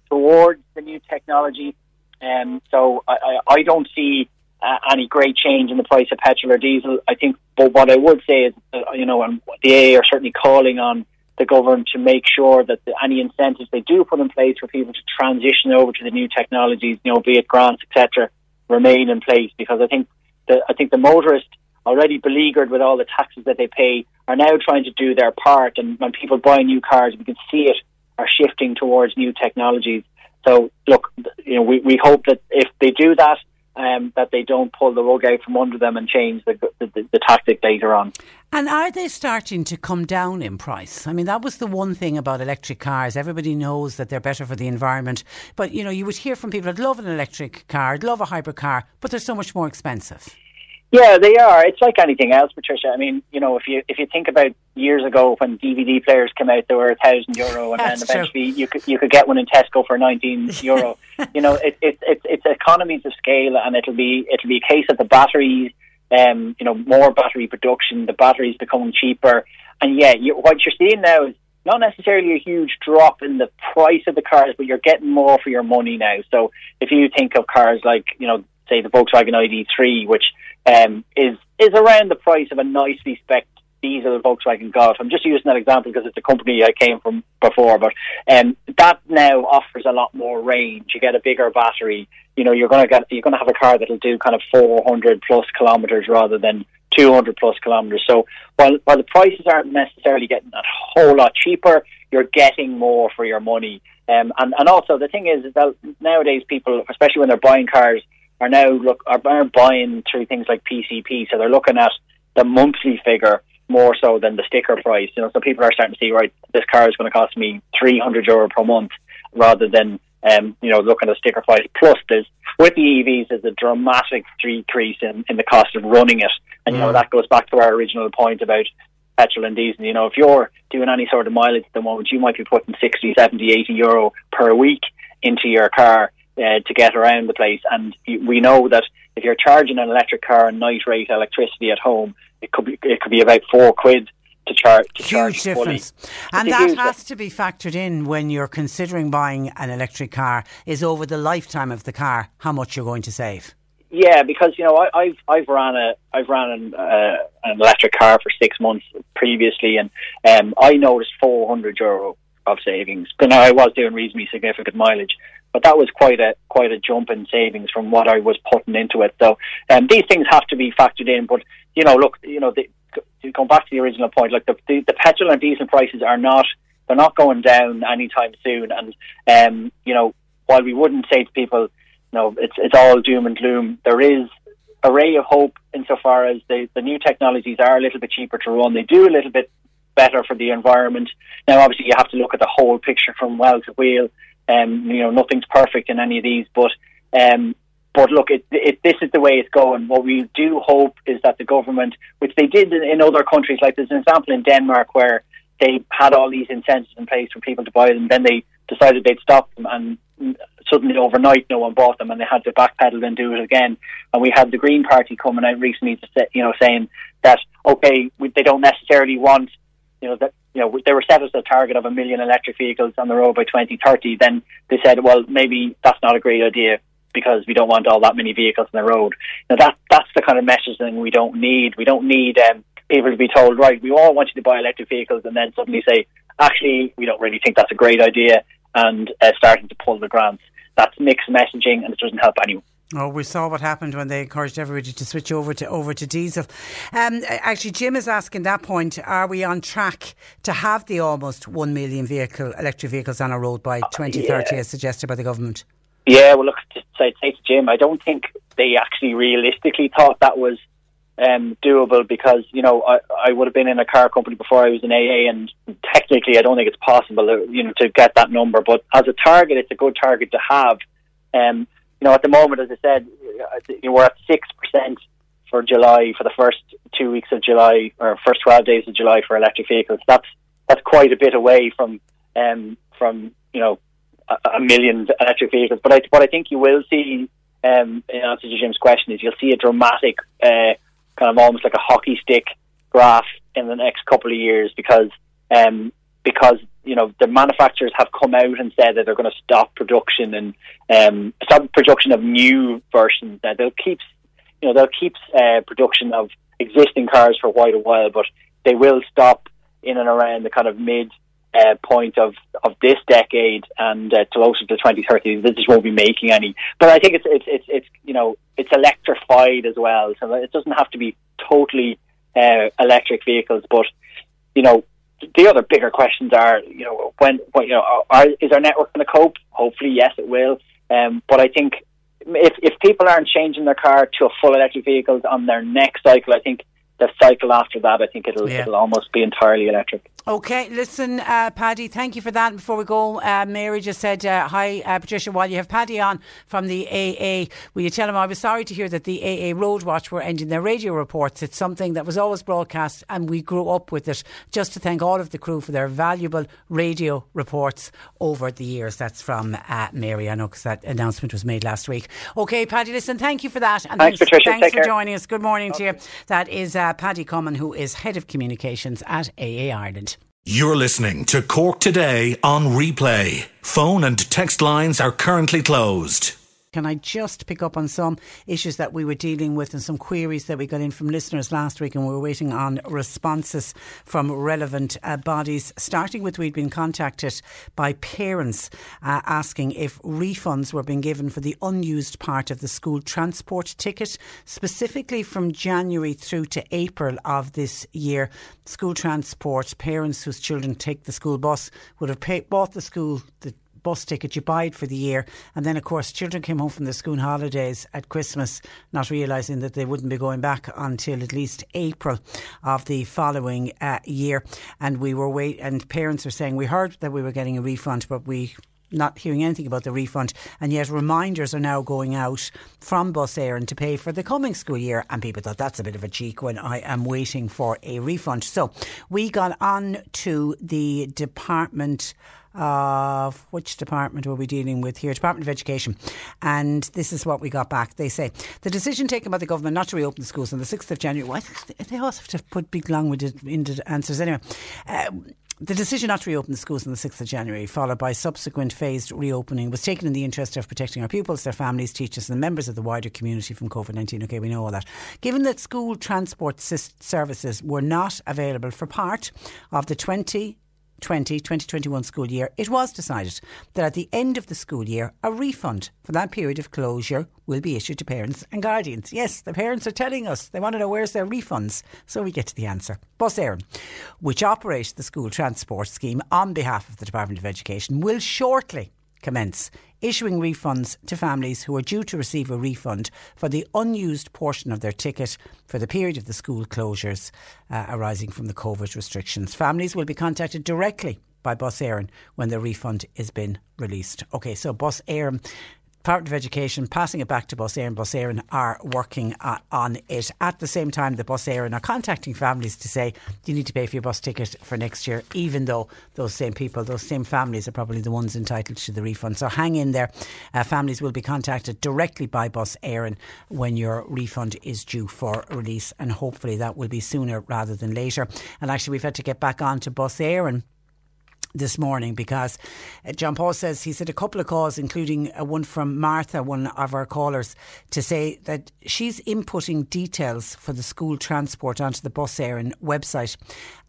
towards the new technology. Um, so I, I, I don't see uh, any great change in the price of petrol or diesel. I think, but what I would say is, uh, you know, and the AA are certainly calling on the government to make sure that the, any incentives they do put in place for people to transition over to the new technologies, you know, be it grants, etc., remain in place. Because I think the I think the motorist already beleaguered with all the taxes that they pay are now trying to do their part. And when people buy new cars, we can see it are shifting towards new technologies. So look, you know, we, we hope that if they do that, um, that they don't pull the rug out from under them and change the, the, the, the tactic later on. And are they starting to come down in price? I mean, that was the one thing about electric cars. Everybody knows that they're better for the environment. But, you know, you would hear from people that love an electric car, love a hybrid car, but they're so much more expensive. Yeah, they are. It's like anything else, Patricia. I mean, you know, if you if you think about years ago when DVD players came out, they were a thousand euro, and then eventually true. you could you could get one in Tesco for nineteen euro. you know, it, it, it, it's economies of scale, and it'll be it'll be a case of the batteries, um, you know, more battery production, the batteries becoming cheaper, and yeah, you, what you're seeing now is not necessarily a huge drop in the price of the cars, but you're getting more for your money now. So if you think of cars like you know, say the Volkswagen ID3, which um, is is around the price of a nicely spec diesel Volkswagen Golf. I'm just using that example because it's a company I came from before, but um, that now offers a lot more range. You get a bigger battery. You know, you're going to get you're going to have a car that'll do kind of 400 plus kilometers rather than 200 plus kilometers. So while while the prices aren't necessarily getting a whole lot cheaper, you're getting more for your money. Um, and and also the thing is that nowadays people, especially when they're buying cars, are now look are, are buying through things like PCP, so they're looking at the monthly figure more so than the sticker price. You know, so people are starting to see right, this car is going to cost me three hundred euro per month rather than um, you know looking at the sticker price. Plus, there's with the EVs, there's a dramatic decrease in, in the cost of running it, and you know mm. that goes back to our original point about petrol and diesel. You know, if you're doing any sort of mileage at the moment, you might be putting 60, 70, 80 euro per week into your car uh, to get around the place. And we know that if you're charging an electric car and night rate electricity at home, it could be it could be about four quid to charge. To huge charge difference, fully. and that has to be factored in when you're considering buying an electric car. Is over the lifetime of the car how much you're going to save. Yeah, because you know I, have I've ran a I've ran an, uh, an electric car for six months previously, and um, I noticed four hundred euro of savings. But now I was doing reasonably significant mileage, but that was quite a quite a jump in savings from what I was putting into it. So um, these things have to be factored in. But you know, look, you know, the, going back to the original point, like the, the, the petrol and diesel prices are not they're not going down anytime soon. And um, you know, while we wouldn't say to people, you know, it's it's all doom and gloom, there is a ray of hope insofar as the, the new technologies are a little bit cheaper to run. They do a little bit better for the environment. Now, obviously, you have to look at the whole picture from well to wheel. Um, you know, nothing's perfect in any of these, but um, but look, it, it, this is the way it's going. What we do hope is that the government, which they did in, in other countries, like there's an example in Denmark where they had all these incentives in place for people to buy them, then they decided they'd stop them, and suddenly overnight no one bought them, and they had to backpedal and do it again. And we had the Green Party coming out recently, to say, you know, saying that okay, we, they don't necessarily want you know, that you know they were set as a target of a million electric vehicles on the road by 2030. Then they said, well, maybe that's not a great idea because we don't want all that many vehicles on the road. Now that that's the kind of messaging we don't need. We don't need um, people to be told, right, we all want you to buy electric vehicles, and then suddenly say, actually, we don't really think that's a great idea, and uh, starting to pull the grants. That's mixed messaging, and it doesn't help anyone. Oh, we saw what happened when they encouraged everybody to switch over to over to diesel. Um, actually, Jim is asking that point: Are we on track to have the almost one million vehicle electric vehicles on our road by 2030, yeah. as suggested by the government? Yeah, well, look, to say, say to Jim, I don't think they actually realistically thought that was um, doable because you know I, I would have been in a car company before I was in AA, and technically I don't think it's possible, uh, you know, to get that number. But as a target, it's a good target to have. Um, you know, at the moment, as I said, we're at six percent for July for the first two weeks of July or first twelve days of July for electric vehicles. That's that's quite a bit away from um, from you know a, a million electric vehicles. But I what I think you will see um, in answer to Jim's question is you'll see a dramatic uh, kind of almost like a hockey stick graph in the next couple of years because um, because you know the manufacturers have come out and said that they're going to stop production and um, stop production of new versions. Now they'll keep you know they'll keep uh, production of existing cars for quite a while, but they will stop in and around the kind of mid uh, point of, of this decade and uh, closer to 2030, they just won't be making any. But I think it's, it's, it's, it's, you know, it's electrified as well. So it doesn't have to be totally uh, electric vehicles. But, you know, the other bigger questions are, you know, when, when you know, are, is our network going to cope? Hopefully, yes, it will. Um, but I think if, if people aren't changing their car to a full electric vehicles on their next cycle, I think the cycle after that, I think it'll, yeah. it'll almost be entirely electric. Okay, listen, uh, Paddy, thank you for that. Before we go, uh, Mary just said, uh, Hi, uh, Patricia, while you have Paddy on from the AA, will you tell him I was sorry to hear that the AA Roadwatch were ending their radio reports? It's something that was always broadcast and we grew up with it. Just to thank all of the crew for their valuable radio reports over the years. That's from uh, Mary, I know, because that announcement was made last week. Okay, Paddy, listen, thank you for that. And thanks, thanks Patricia. Thanks Take for care. joining us. Good morning okay. to you. That is uh, Paddy Comyn, who is Head of Communications at AA Ireland. You're listening to Cork Today on replay. Phone and text lines are currently closed. Can I just pick up on some issues that we were dealing with and some queries that we got in from listeners last week, and we were waiting on responses from relevant uh, bodies. Starting with, we'd been contacted by parents uh, asking if refunds were being given for the unused part of the school transport ticket, specifically from January through to April of this year. School transport, parents whose children take the school bus would have pay, bought the school the bus ticket you buy it for the year. And then, of course, children came home from the school holidays at Christmas, not realising that they wouldn't be going back until at least April of the following uh, year. And we were wait, and parents are saying we heard that we were getting a refund, but we not hearing anything about the refund, and yet reminders are now going out from Bus Éireann to pay for the coming school year. And people thought that's a bit of a cheek when I am waiting for a refund. So we got on to the Department of which department were we dealing with here? Department of Education. And this is what we got back. They say the decision taken by the government not to reopen the schools on the 6th of January. Well, they also have to put big language into answers anyway. Uh, the decision not to reopen the schools on the 6th of January, followed by subsequent phased reopening, was taken in the interest of protecting our pupils, their families, teachers, and members of the wider community from COVID 19. Okay, we know all that. Given that school transport services were not available for part of the 20 20 2021 school year, it was decided that at the end of the school year, a refund for that period of closure will be issued to parents and guardians. Yes, the parents are telling us they want to know where's their refunds. So we get to the answer. Bus Éireann, which operates the school transport scheme on behalf of the Department of Education, will shortly commence issuing refunds to families who are due to receive a refund for the unused portion of their ticket for the period of the school closures uh, arising from the COVID restrictions. Families will be contacted directly by Bus Éireann when the refund is been released. Okay, so Bus Éireann Department of Education passing it back to Bus Éireann. Bus Éireann are working uh, on it. At the same time, the Bus Éireann are contacting families to say you need to pay for your bus ticket for next year, even though those same people, those same families are probably the ones entitled to the refund. So hang in there. Uh, families will be contacted directly by Bus Éireann when your refund is due for release, and hopefully that will be sooner rather than later. And actually, we've had to get back on to Bus Éireann this morning because uh, John Paul says he's had a couple of calls, including uh, one from Martha, one of our callers, to say that she's inputting details for the school transport onto the Bus Éireann website.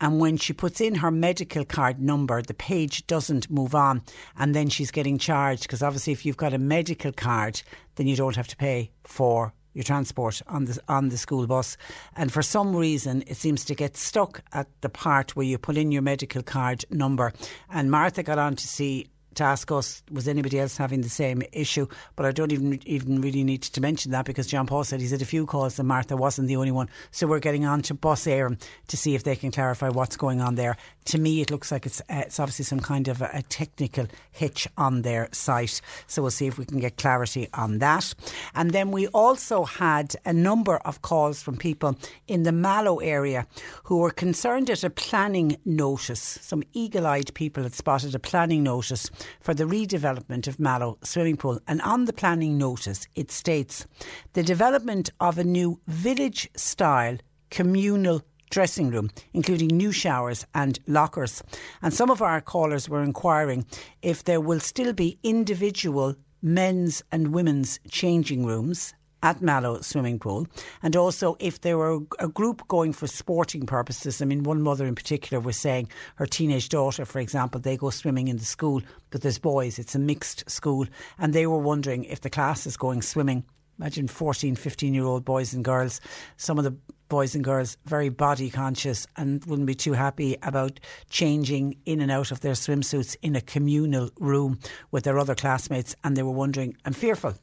And when she puts in her medical card number, the page doesn't move on. And then she's getting charged because obviously, if you've got a medical card, then you don't have to pay for your transport on the on the school bus, and for some reason it seems to get stuck at the part where you put in your medical card number. And Martha got on to see to ask us, was anybody else having the same issue? But I don't even even really need to mention that because John Paul said he's had a few calls and Martha wasn't the only one. So we're getting on to Bus Éireann to see if they can clarify what's going on there. To me, it looks like it's uh, it's obviously some kind of a, a technical hitch on their site. So we'll see if we can get clarity on that. And then we also had a number of calls from people in the Mallow area who were concerned at a planning notice. Some eagle eyed people had spotted a planning notice for the redevelopment of Mallow swimming pool. And on the planning notice, it states the development of a new village style communal dressing room, including new showers and lockers. And some of our callers were inquiring if there will still be individual men's and women's changing rooms at Mallow swimming pool, and also if there were a group going for sporting purposes. I mean, one mother in particular was saying her teenage daughter, for example, they go swimming in the school, but there's boys, it's a mixed school, and they were wondering if the class is going swimming. Imagine 14, 15 year old boys and girls. Some of the boys and girls very body conscious and wouldn't be too happy about changing in and out of their swimsuits in a communal room with their other classmates. And they were wondering and fearful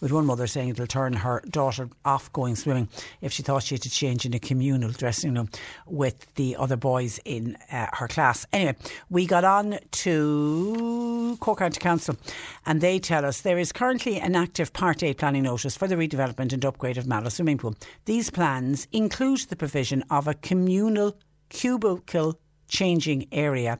with one mother saying it'll turn her daughter off going swimming if she thought she had to change in a communal dressing room with the other boys in uh, her class. Anyway, we got on to Cork County Council and they tell us there is currently an active Part 8 planning notice for the redevelopment and upgrade of Mallow Swimming Pool. These plans include the provision of a communal cubicle changing area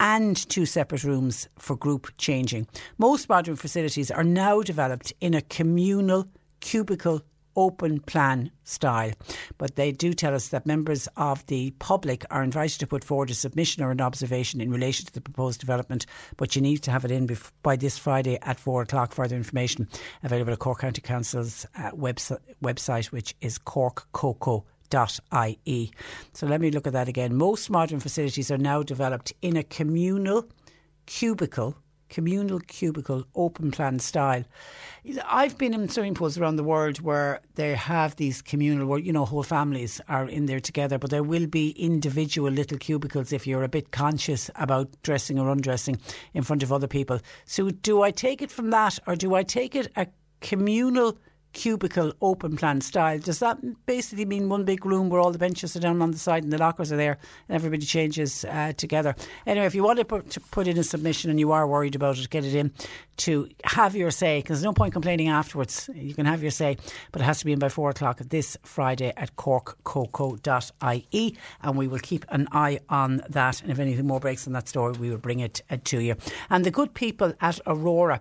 and two separate rooms for group changing. Most modern facilities are now developed in a communal cubicle open plan style. But they do tell us that members of the public are invited to put forward a submission or an observation in relation to the proposed development. But you need to have it in bef- by this Friday at four o'clock. Further information available at Cork County Council's uh, website, website, which is corkcoco.com ie. So let me look at that again. Most modern facilities are now developed in a communal cubicle communal cubicle open plan style. I've been in swimming pools around the world where they have these communal where you know whole families are in there together but there will be individual little cubicles if you're a bit conscious about dressing or undressing in front of other people. So do I take it from that or do I take it a communal cubicle open plan style. Does that basically mean one big room where all the benches are down on the side and the lockers are there and everybody changes uh, together? Anyway, if you want to put, to put, in a submission and you are worried about it, get it in to have your say because there's no point complaining afterwards. You can have your say, but it has to be in by four o'clock this Friday at corkcoco.ie and we will keep an eye on that. And if anything more breaks on that story, we will bring it uh, to you. And the good people at Aurora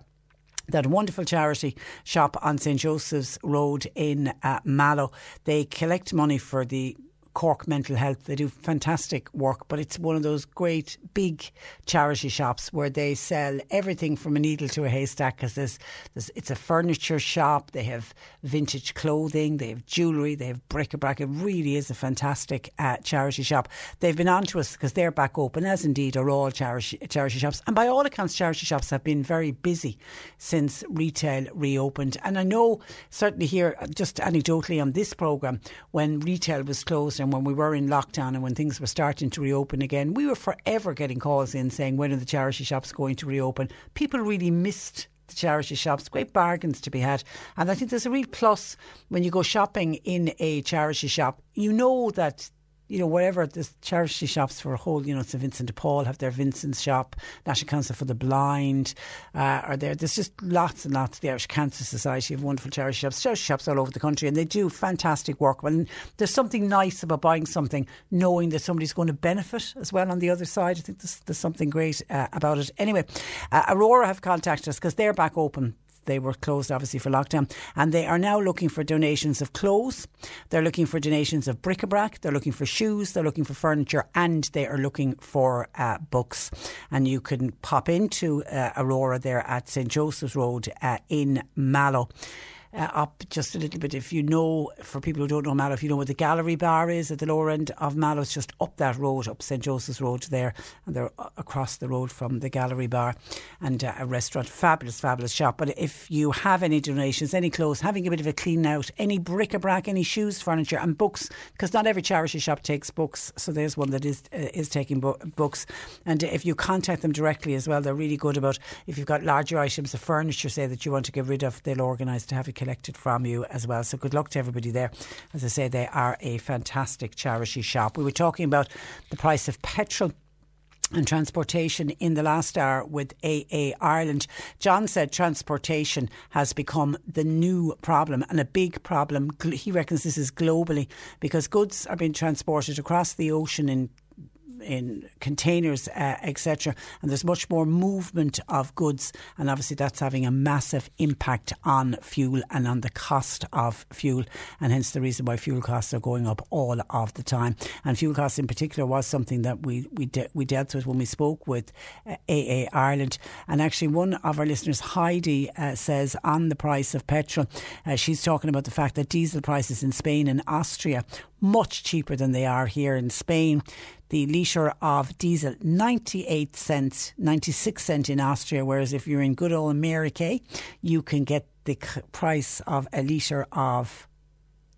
that wonderful charity shop on St Joseph's Road in uh, Mallow. They collect money for the Cork Mental Health. They do fantastic work, but it's one of those great big charity shops where they sell everything from a needle to a haystack because there's, there's, it's a furniture shop. They have vintage clothing, they have jewellery, they have bric-a-brac. It really is a fantastic uh, charity shop. They've been on to us because they're back open, as indeed are all charity, charity shops. And by all accounts, charity shops have been very busy since retail reopened. And I know certainly here, just anecdotally on this programme, when retail was closed and when we were in lockdown and when things were starting to reopen again, we were forever getting calls in saying, when are the charity shops going to reopen? People really missed the charity shops, great bargains to be had. And I think there's a real plus when you go shopping in a charity shop. You know that you know, whatever the charity shops for a whole, you know, St Vincent de Paul have their Vincent's shop, National Council for the Blind uh, are there. There's just lots and lots. The Irish Cancer Society have wonderful charity shops, charity shops all over the country, and they do fantastic work. And there's something nice about buying something, knowing that somebody's going to benefit as well on the other side. I think there's, there's something great uh, about it. Anyway, uh, Aurora have contacted us because they're back open they were closed obviously for lockdown. And they are now looking for donations of clothes. They're looking for donations of bric-a-brac. They're looking for shoes. They're looking for furniture and they are looking for uh, books. And you can pop into uh, Aurora there at St Joseph's Road uh, in Mallow. Uh, up just a little bit. If you know, for people who don't know Mallow, if you know where the gallery bar is at the lower end of Mallow, it's just up that road, up St Joseph's Road there, and they're across the road from the gallery bar and uh, a restaurant. Fabulous, fabulous shop. But if you have any donations, any clothes, having a bit of a clean out, any bric-a-brac, any shoes, furniture, and books, because not every charity shop takes books. So there's one that is uh, is taking bo- books. And if you contact them directly as well, they're really good about if you've got larger items of furniture, say that you want to get rid of, they'll organise to have it collected from you as well. So good luck to everybody there. As I say, they are a fantastic charity shop. We were talking about the price of petrol and transportation in the last hour with AA Ireland. John said transportation has become the new problem and a big problem. He reckons this is globally because goods are being transported across the ocean in in containers, uh, etc. And there's much more movement of goods, and obviously that's having a massive impact on fuel and on the cost of fuel, and hence the reason why fuel costs are going up all of the time. And fuel costs in particular was something that we we de- we dealt with when we spoke with uh, AA Ireland, and actually one of our listeners, Heidi, uh, says on the price of petrol, uh, she's talking about the fact that diesel prices in Spain and Austria much cheaper than they are here in Spain the litre of diesel 98 cents, 96 cent in Austria, whereas if you're in good old America, you can get the price of a litre of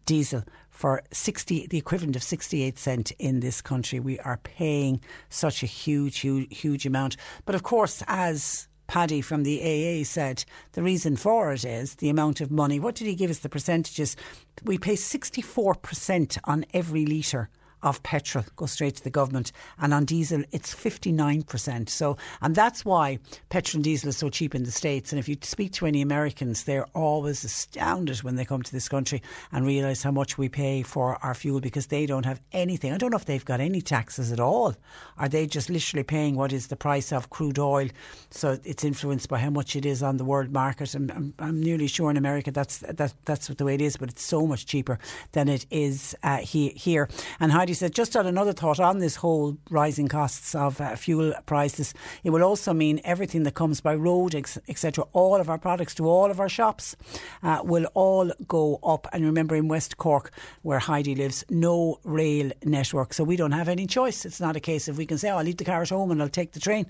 diesel for 60 the equivalent of 68 cent in this country we are paying such a huge huge huge amount but of course as Paddy from the AA said the reason for it is the amount of money. What did he give us the percentages? We pay 64% on every litre of petrol goes straight to the government, and on diesel it's 59%. So, and that's why petrol and diesel is so cheap in the States. And if you speak to any Americans, they're always astounded when they come to this country and realise how much we pay for our fuel because they don't have anything. I don't know if they've got any taxes at all. Are they just literally paying what is the price of crude oil? So it's influenced by how much it is on the world market. And I'm, I'm nearly sure in America that's that, that's what the way it is, but it's so much cheaper than it is uh, he, here. And how he said, just on another thought on this whole rising costs of uh, fuel prices, it will also mean everything that comes by road, etc. All of our products to all of our shops uh, will all go up. And remember, in West Cork, where Heidi lives, no rail network, so we don't have any choice. It's not a case of we can say, "Oh, I'll leave the car at home and I'll take the train."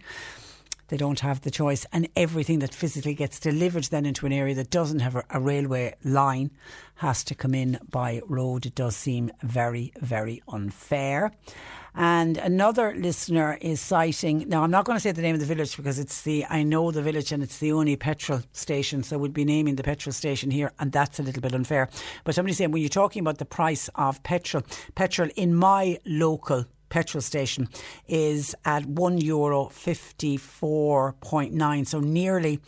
They don't have the choice. And everything that physically gets delivered then into an area that doesn't have a, railway line has to come in by road. It does seem very, very unfair. And another listener is citing, now I'm not going to say the name of the village because it's the, I know the village and it's the only petrol station, so we'd be naming the petrol station here, and that's a little bit unfair. But somebody saying, when you're talking about the price of petrol, petrol in my local petrol station is at one euro fifty four point nine, so nearly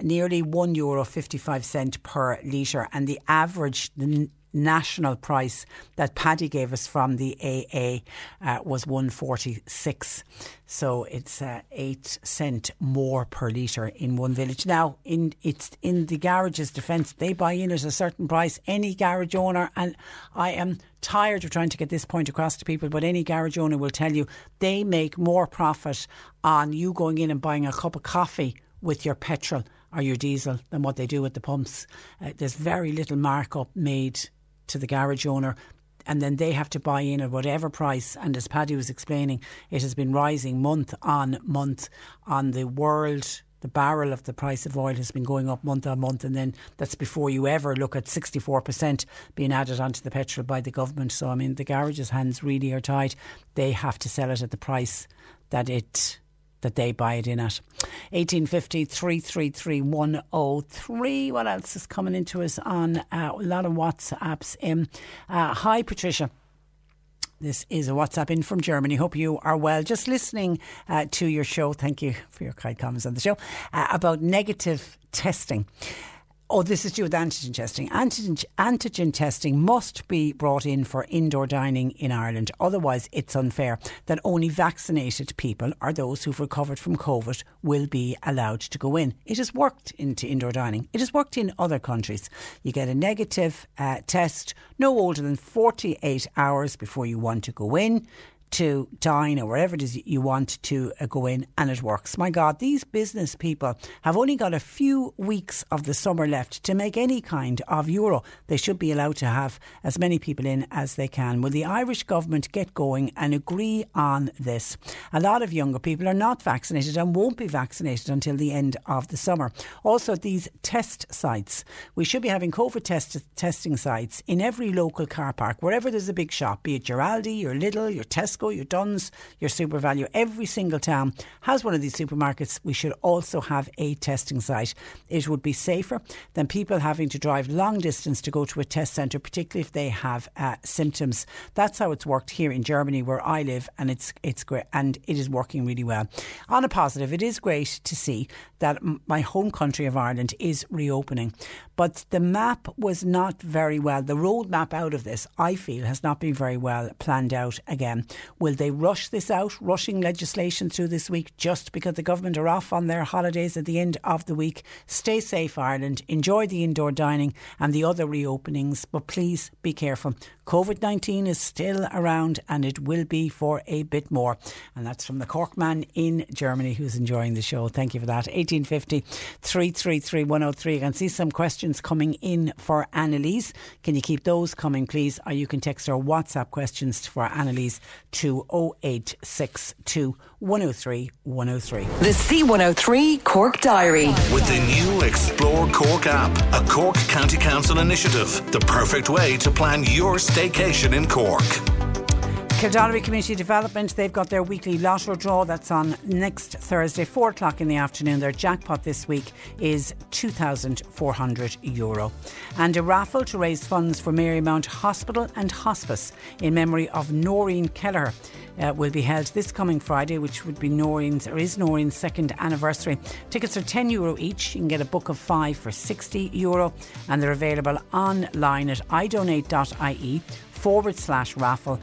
nearly one euro fifty five cent per litre, and the average the national price that Paddy gave us from the AA uh, was 146 so it's uh, 8 cent more per litre in one village. Now in it's in the garage's defence. They buy in at a certain price. Any garage owner and I am tired of trying to get this point across to people but any garage owner will tell you they make more profit on you going in and buying a cup of coffee with your petrol or your diesel than what they do at the pumps. Uh, there's very little markup made to the garage owner and then they have to buy in at whatever price. And as Paddy was explaining, it has been rising month on month on the world. The barrel of the price of oil has been going up month on month, and then that's before you ever look at 64% being added onto the petrol by the government. So, I mean, the garages' hands really are tied. They have to sell it at the price that it that they buy it in at. 1850 333 103. What else is coming into us on uh, a lot of WhatsApps in? Uh, hi, Patricia. This is a WhatsApp in from Germany. Hope you are well. Just listening uh, to your show. Thank you for your kind comments on the show uh, about negative testing. Oh, this is due with antigen testing. Antigen, antigen testing must be brought in for indoor dining in Ireland. Otherwise, it's unfair that only vaccinated people or those who've recovered from COVID will be allowed to go in. It has worked into indoor dining. It has worked in other countries. You get a negative uh, test no older than 48 hours before you want to go in. To dine or wherever it is you want to uh, go in and it works. My God, these business people have only got a few weeks of the summer left to make any kind of euro. They should be allowed to have as many people in as they can. Will the Irish government get going and agree on this? A lot of younger people are not vaccinated and won't be vaccinated until the end of the summer. Also, these test sites. We should be having COVID test- testing sites in every local car park, wherever there's a big shop, be it your Aldi, your Lidl, your Tesco Tesco, your Dunnes, your SuperValu. every single town has one of these supermarkets. We should also have a testing site. It would be safer than people having to drive long distance to go to a test centre, particularly if they have uh, symptoms. That's how it's worked here in Germany, where I live, and it's it's great, and it is working really well. On a positive, it is great to see that my home country of Ireland is reopening, but the map was not very well. The roadmap out of this, I feel, has not been very well planned out again. Will they rush this out, rushing legislation through this week just because the government are off on their holidays at the end of the week? Stay safe, Ireland. Enjoy the indoor dining and the other reopenings, but please be careful. COVID 19 is still around and it will be for a bit more. And that's from the Cork man in Germany who's enjoying the show. Thank you for that. 1850 333 103. I can see some questions coming in for Annalise. Can you keep those coming, please? Or you can text our WhatsApp questions for Annalise to 0862 103 103. The C103 Cork Diary. With the new Explore Cork app, a Cork County Council initiative, the perfect way to plan your staycation in Cork. Kildare Community Development, they've got their weekly lotto draw that's on next Thursday, 4 o'clock in the afternoon. Their jackpot this week is €2,400. Euro. And a raffle to raise funds for Marymount Hospital and Hospice in memory of Noreen Keller. Uh, will be held this coming Friday, which would be Noreen's or is Noreen's second anniversary. Tickets are ten euro each. You can get a book of five for sixty euro, and they're available online at idonate.ie forward slash raffle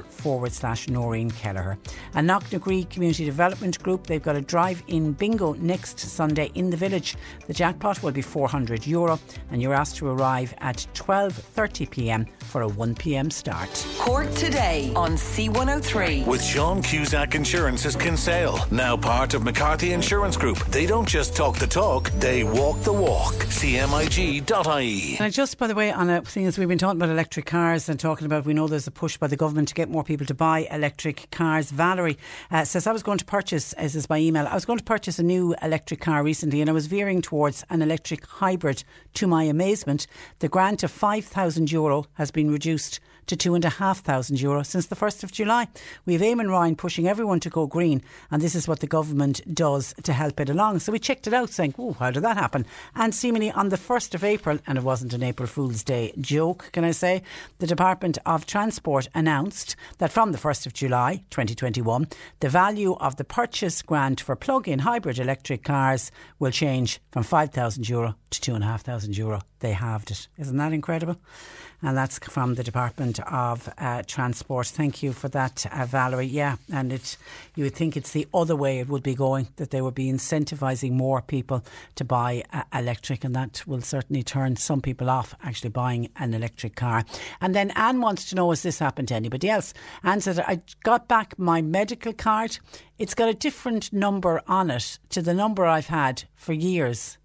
forward slash Noreen Kelleher. And Knocknagree Community Development Group, they've got a drive in bingo next Sunday in the village. The jackpot will be 400 euro and you're asked to arrive at 12.30 pm for a 1 pm start. Cork today on C103. With Sean Cusack Insurance's Kinsale, now part of McCarthy Insurance Group. They don't just talk the talk, they walk the walk. CMIG.ie. And just by the way, on a thing as we've been talking about electric cars and talking about, we know there's a push by the government to get more people to buy electric cars. Valerie uh, says, I was going to purchase, as is by email, I was going to purchase a new electric car recently and I was veering towards an electric hybrid. To my amazement, the grant of 5,000 euro has been reduced to €2,500 euro since the 1st of July. We have Eamon Ryan pushing everyone to go green, and this is what the government does to help it along. So we checked it out, saying, oh, how did that happen? And seemingly on the 1st of April, and it wasn't an April Fool's Day joke, can I say, the Department of Transport announced that from the 1st of July 2021, the value of the purchase grant for plug in hybrid electric cars will change from 5,000 euro to 2,500 euro. They halved it. Isn't that incredible? And that's from the Department of uh, Transport. Thank you for that, uh, Valerie. Yeah, and it you would think it's the other way it would be going that they would be incentivising more people to buy uh, electric, and that will certainly turn some people off actually buying an electric car. And then Anne wants to know: Has this happened to anybody else? Anne said, "I got back my medical card. It's got a different number on it to the number I've had for years."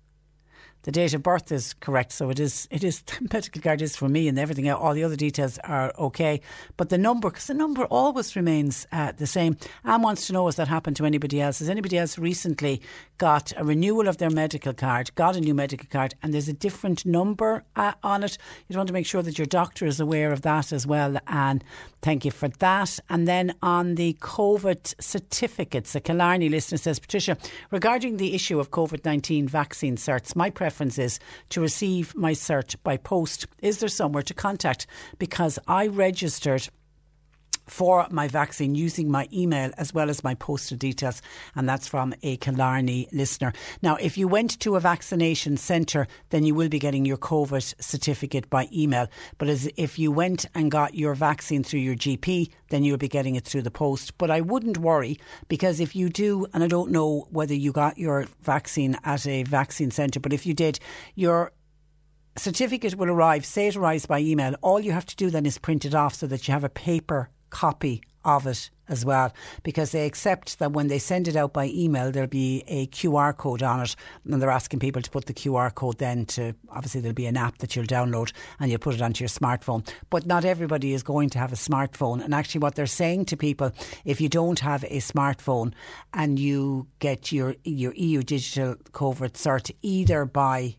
The date of birth is correct. So it is, it is, the medical card is for me and everything, all the other details are okay. But the number, because the number always remains uh, the same. Anne wants to know, has that happened to anybody else? Has anybody else recently got a renewal of their medical card, got a new medical card, and there's a different number uh, on it? You'd want to make sure that your doctor is aware of that as well. And thank you for that. And then on the COVID certificates, a Killarney listener says, Patricia, regarding the issue of COVID 19 vaccine certs, my preference preference is to receive my cert by post. Is there somewhere to contact? Because I registered for my vaccine using my email as well as my postal details. And that's from a Killarney listener. Now, if you went to a vaccination centre, then you will be getting your COVID certificate by email. But as if you went and got your vaccine through your GP, then you'll be getting it through the post. But I wouldn't worry because if you do, and I don't know whether you got your vaccine at a vaccine centre, but if you did, your certificate will arrive, say it arrives by email. All you have to do then is print it off so that you have a paper copy of it as well because they accept that when they send it out by email there'll be a QR code on it and they're asking people to put the QR code then to obviously there'll be an app that you'll download and you'll put it onto your smartphone. But not everybody is going to have a smartphone and actually what they're saying to people if you don't have a smartphone and you get your your EU digital COVID cert either by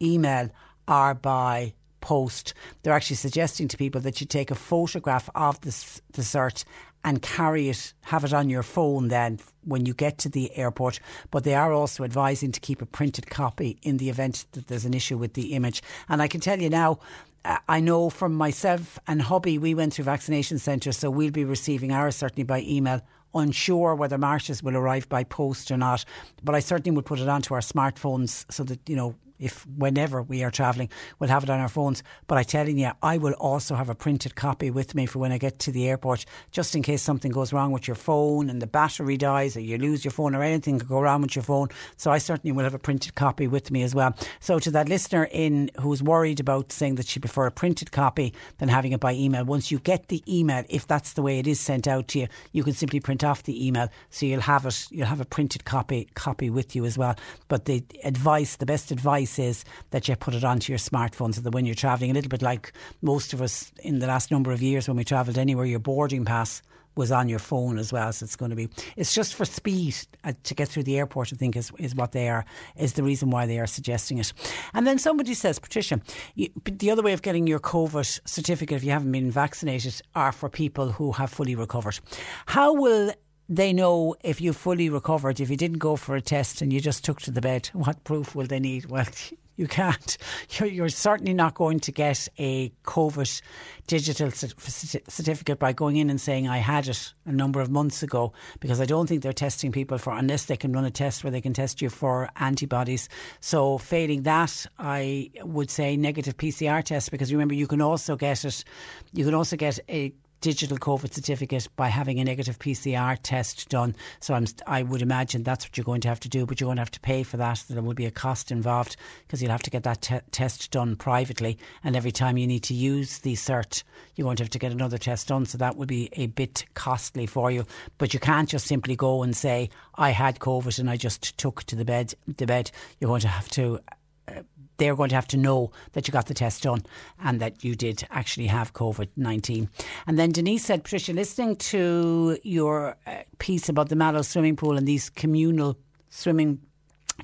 email or by post, they're actually suggesting to people that you take a photograph of the cert and carry it, have it on your phone then when you get to the airport. But they are also advising to keep a printed copy in the event that there's an issue with the image. And I can tell you now, uh, I know from myself and hubby, we went through vaccination centres, so we'll be receiving ours certainly by email. Unsure whether marches will arrive by post or not, but I certainly would put it onto our smartphones so that you know if whenever we are travelling, we'll have it on our phones. But I'm telling you, I will also have a printed copy with me for when I get to the airport, just in case something goes wrong with your phone and the battery dies or you lose your phone or anything could go wrong with your phone. So I certainly will have a printed copy with me as well. So to that listener in who's worried about saying that she prefer a printed copy than having it by email, once you get the email, if that's the way it is sent out to you, you can simply print off the email, so you'll have it. You'll have a printed copy copy with you as well. But the advice, the best advice is that you put it onto your smartphone so that when you're travelling, a little bit like most of us in the last number of years when we travelled anywhere, your boarding pass was on your phone as well. So it's going to be, it's just for speed uh, to get through the airport, I think is, is what they are, is the reason why they are suggesting it. And then somebody says, Patricia, you, the other way of getting your COVID certificate if you haven't been vaccinated are for people who have fully recovered. How will they know if you fully recovered, if you didn't go for a test and you just took to the bed, what proof will they need? Well, you can't. You're, you're certainly not going to get a COVID digital certificate by going in and saying, I had it a number of months ago, because I don't think they're testing people for, unless they can run a test where they can test you for antibodies. So, failing that, I would say negative PCR test, because remember, you can also get it, you can also get a digital COVID certificate by having a negative PCR test done. So I'm, I would imagine that's what you're going to have to do, but you're going to have to pay for that. There will be a cost involved because you'll have to get that te- test done privately. And every time you need to use the cert, you're going to have to get another test done. So that will be a bit costly for you. But you can't just simply go and say, I had COVID and I just took to the bed. The bed. You're going to have to uh, they're going to have to know that you got the test done and that you did actually have COVID 19. And then Denise said, Patricia, listening to your uh, piece about the Mallow swimming pool and these communal swimming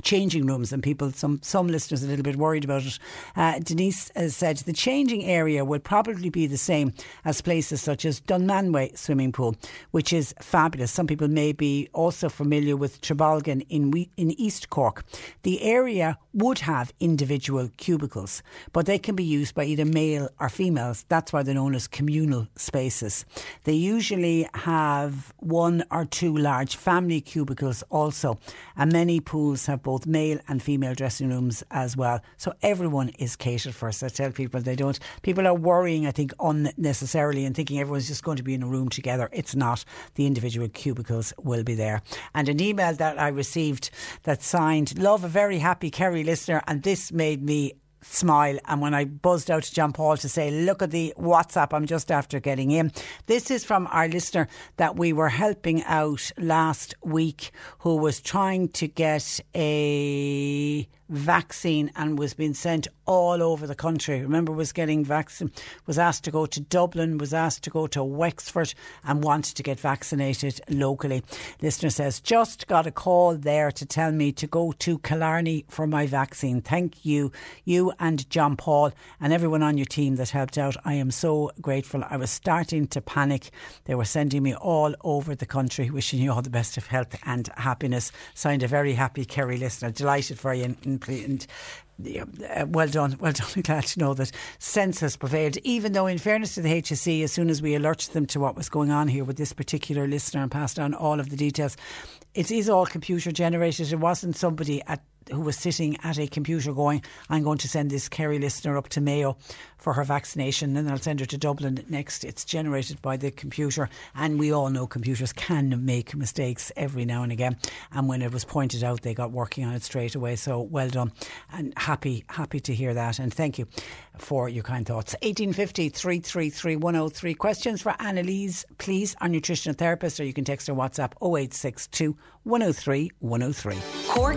changing rooms and people some some listeners a little bit worried about it. Uh, Denise uh, said the changing area will probably be the same as places such as Dunmanway swimming pool which is fabulous. Some people may be also familiar with Trabolgan in in East Cork. The area would have individual cubicles but they can be used by either male or females. That's why they're known as communal spaces. They usually have one or two large family cubicles also and many pools have have both male and female dressing rooms as well. So everyone is catered for. So I tell people they don't. People are worrying, I think, unnecessarily and thinking everyone's just going to be in a room together. It's not. The individual cubicles will be there. And an email that I received that signed, Love a very happy Kerry listener. And this made me smile. And when I buzzed out to John Paul to say, look at the WhatsApp, I'm just after getting in. This is from our listener that we were helping out last week who was trying to get a vaccine and was being sent all over the country. Remember, was getting vaccine, was asked to go to Dublin, was asked to go to Wexford, and wanted to get vaccinated locally. Listener says, just got a call there to tell me to go to Killarney for my vaccine. Thank you, you and John Paul and everyone on your team that helped out. I am so grateful. I was starting to panic. They were sending me all over the country, wishing you all the best of health and happiness. Signed a very happy Kerry listener. Delighted for you. And, and uh, well done, well done. I'm glad to know that sense has prevailed. Even though, in fairness to the HSE, as soon as we alerted them to what was going on here with this particular listener and passed on all of the details, it is all computer generated. It wasn't somebody at who was sitting at a computer going, I'm going to send this Kerry listener up to Mayo for her vaccination and I'll send her to Dublin next. It's generated by the computer and we all know computers can make mistakes every now and again. And when it was pointed out, they got working on it straight away. So well done and happy, happy to hear that. And thank you for your kind thoughts. 1850 333 103. Questions for Annalise, please, our nutritional therapist, or you can text her WhatsApp 0862 103 103. Cork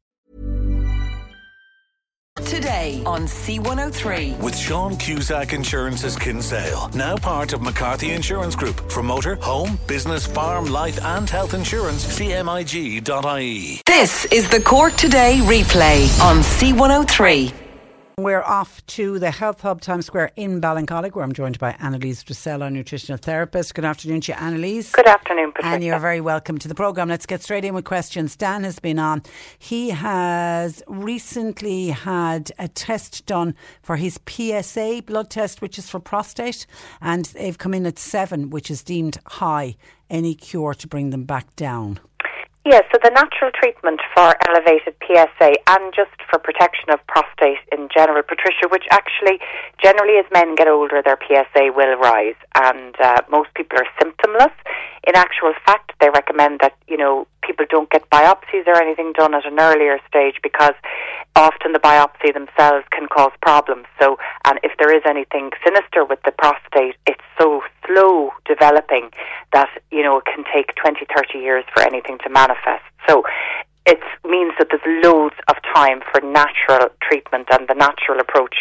Today on C103. With Sean Cusack Insurance's Kinsale, now part of McCarthy Insurance Group. For motor, home, business, farm, life, and health insurance, cmig.ie. This is the Cork Today replay on C103. We're off to the Health Hub Times Square in Ballincollig, where I'm joined by Annalise Drusella, nutritional therapist. Good afternoon to you, Annalise. Good afternoon, Patricia. And you're very welcome to the programme. Let's get straight in with questions. Dan has been on. He has recently had a test done for his PSA blood test, which is for prostate, and they've come in at seven, which is deemed high. Any cure to bring them back down? Yes, so the natural treatment for elevated PSA and just for protection of prostate in general, Patricia, which actually generally as men get older, their PSA will rise, and uh, most people are symptomless. In actual fact, they recommend that you know people don't get biopsies or anything done at an earlier stage because often the biopsy themselves can cause problems. So, and if there is anything sinister with the prostate, it's so slow developing that you know it can take 20, 30 years for anything to manifest. So it means that there's loads of time for natural treatment and the natural approach.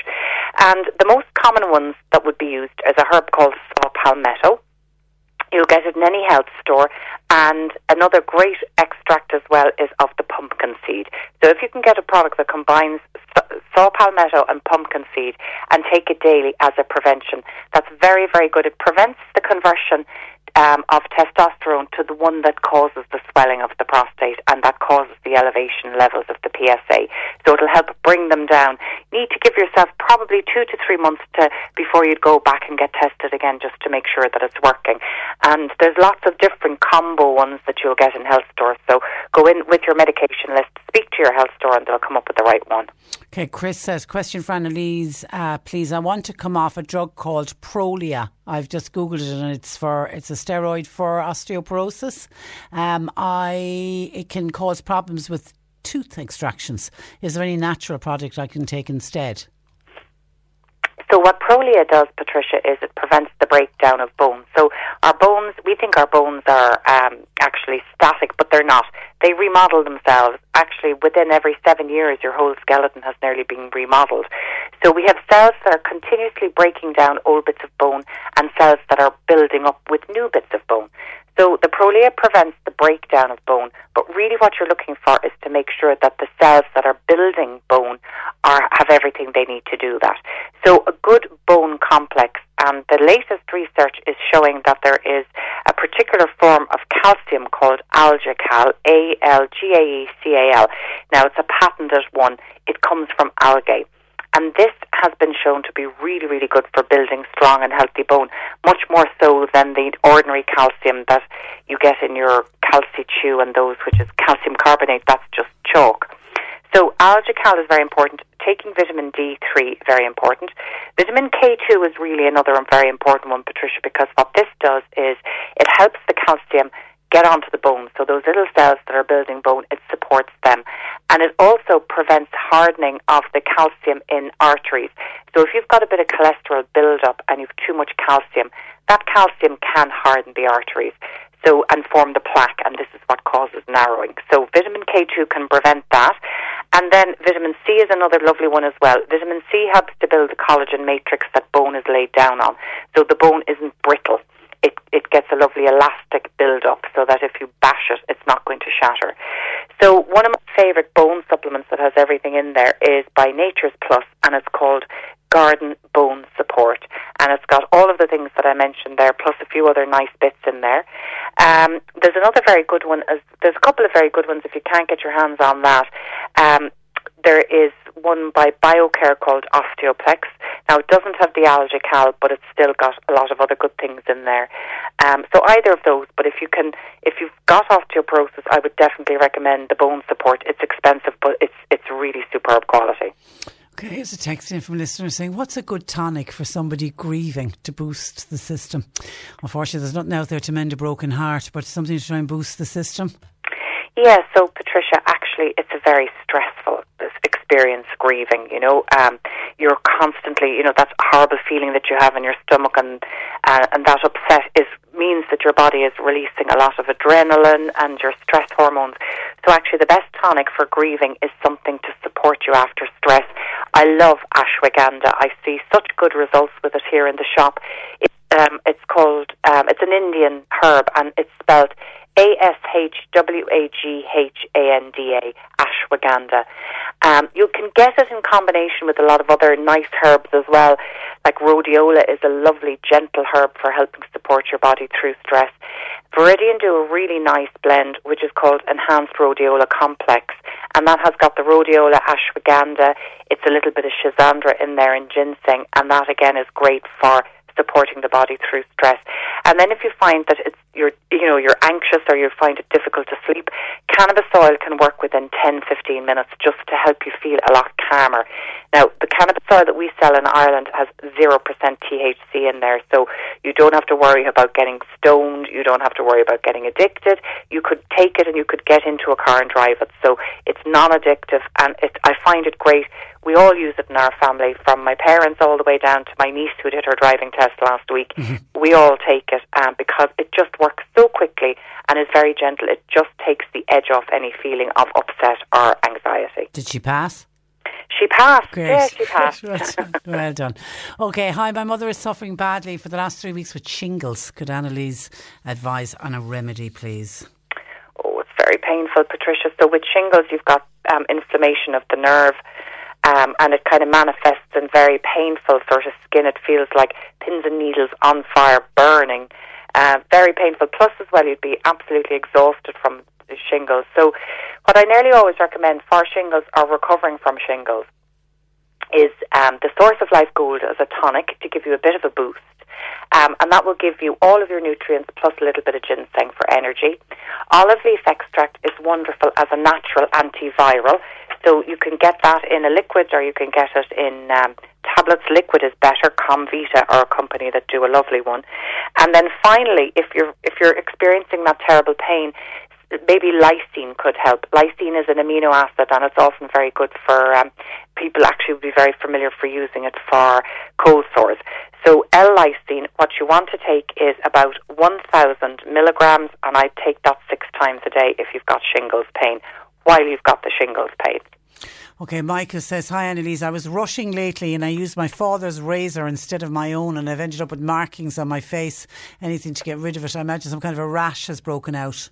And the most common ones that would be used is a herb called saw palmetto. You'll get it in any health store. And another great extract as well is of the pumpkin seed. So if you can get a product that combines saw palmetto and pumpkin seed and take it daily as a prevention, that's very, very good. It prevents the conversion um, of testosterone to the one that causes the swelling of the prostate and that causes the elevation levels of the PSA. So it'll help bring them down. You need to give yourself probably two to three months to before you'd go back and get tested again just to make sure that it's working. And there's lots of different combo ones that you'll get in health stores. So go in with your medication list, speak to your health store, and they'll come up with the right one. Okay, Chris says, question for Annalise, uh, please. I want to come off a drug called Prolia. I've just googled it, and it's for it's a steroid for osteoporosis. Um, I it can cause problems with tooth extractions. Is there any natural product I can take instead? So what Prolia does, Patricia, is it prevents the breakdown of bones. So our bones, we think our bones are um, actually static, but they're not. They remodel themselves. Actually, within every seven years, your whole skeleton has nearly been remodeled. So we have cells that are continuously breaking down old bits of bone and cells that are building up with new bits of bone. So the Prolia prevents the breakdown of bone, but really what you're looking for is to make sure that the cells that are building bone are have everything they need to do that. So a good bone complex and the latest research is showing that there is a particular form of calcium called AlgaeCal, A L G A E C A L. Now, it's a patented one. It comes from algae. And this has been shown to be really, really good for building strong and healthy bone, much more so than the ordinary calcium that you get in your calci-chew and those, which is calcium carbonate. That's just chalk. So AlgaeCal is very important. Taking vitamin D3, very important. Vitamin K2 is really another and very important one, Patricia, because what this does is it helps the calcium get onto the bone. So those little cells that are building bone, it supports them. And it also prevents hardening of the calcium in arteries. So if you've got a bit of cholesterol buildup and you've too much calcium, that calcium can harden the arteries. So and form the plaque, and this is what causes narrowing. So vitamin K2 can prevent that, and then vitamin C is another lovely one as well. Vitamin C helps to build the collagen matrix that bone is laid down on, so the bone isn't brittle it, it gets a lovely elastic build up so that if you bash it, it's not going to shatter. So one of my favourite bone supplements that has everything in there is by Nature's Plus and it's called Garden Bone Support. And it's got all of the things that I mentioned there, plus a few other nice bits in there. Um, there's another very good one. As, there's a couple of very good ones if you can't get your hands on that. Um, there is one by BioCare called Osteoplex. Now, it doesn't have the AlgaeCal, but it's still got a lot of other good things in there. Um, so either of those, but if you can, if you've got osteoporosis, I would definitely recommend the bone support. It's expensive, but it's it's really superb quality. Okay, here's a text in from a listener saying, What's a good tonic for somebody grieving to boost the system? Unfortunately, there's nothing out there to mend a broken heart, but something to try and boost the system. Yeah, so Patricia, actually, it's a very stressful experience grieving. You know, um, you're constantly, you know, that horrible feeling that you have in your stomach, and uh, and that upset is means that your body is releasing a lot of adrenaline and your stress hormones. So actually, the best tonic for grieving is something to support you after stress. I love ashwagandha. I see such good results with it here in the shop. It, um, it's called, um, it's an Indian herb, and it's spelled a S H W A G H A N D A, ashwagandha. Um, you can get it in combination with a lot of other nice herbs as well. Like rhodiola is a lovely, gentle herb for helping support your body through stress. Viridian do a really nice blend, which is called Enhanced Rhodiola Complex, and that has got the rhodiola, ashwagandha. It's a little bit of schizandra in there and ginseng, and that again is great for supporting the body through stress. And then if you find that it's you're you know you're anxious or you find it difficult to sleep, cannabis oil can work within 10 15 minutes just to help you feel a lot calmer. Now, the cannabis oil that we sell in Ireland has 0% THC in there, so you don't have to worry about getting stoned, you don't have to worry about getting addicted. You could take it and you could get into a car and drive it. So it's non-addictive and it, I find it great we all use it in our family, from my parents all the way down to my niece who did her driving test last week. Mm-hmm. We all take it um, because it just works so quickly and is very gentle. It just takes the edge off any feeling of upset or anxiety. Did she pass? She passed. Great. Yeah, she passed. well done. Okay, hi. My mother is suffering badly for the last three weeks with shingles. Could Annalise advise on a remedy, please? Oh, it's very painful, Patricia. So with shingles, you've got um, inflammation of the nerve um, and it kind of manifests in very painful sort of skin. It feels like pins and needles on fire, burning. Uh, very painful. Plus, as well, you'd be absolutely exhausted from shingles. So, what I nearly always recommend for shingles or recovering from shingles is um, the Source of Life Gold as a tonic to give you a bit of a boost. Um, and that will give you all of your nutrients plus a little bit of ginseng for energy. Olive leaf extract is wonderful as a natural antiviral. So you can get that in a liquid or you can get it in um, tablets. Liquid is better. Comvita are a company that do a lovely one. And then finally, if you're if you're experiencing that terrible pain, maybe lysine could help. Lysine is an amino acid, and it's often very good for um, people. Actually, would be very familiar for using it for cold sores. So L-lysine, what you want to take is about 1,000 milligrams, and I take that six times a day if you've got shingles pain while you've got the shingles paid. Okay, Michael says, Hi Annalise, I was rushing lately and I used my father's razor instead of my own and I've ended up with markings on my face. Anything to get rid of it. I imagine some kind of a rash has broken out.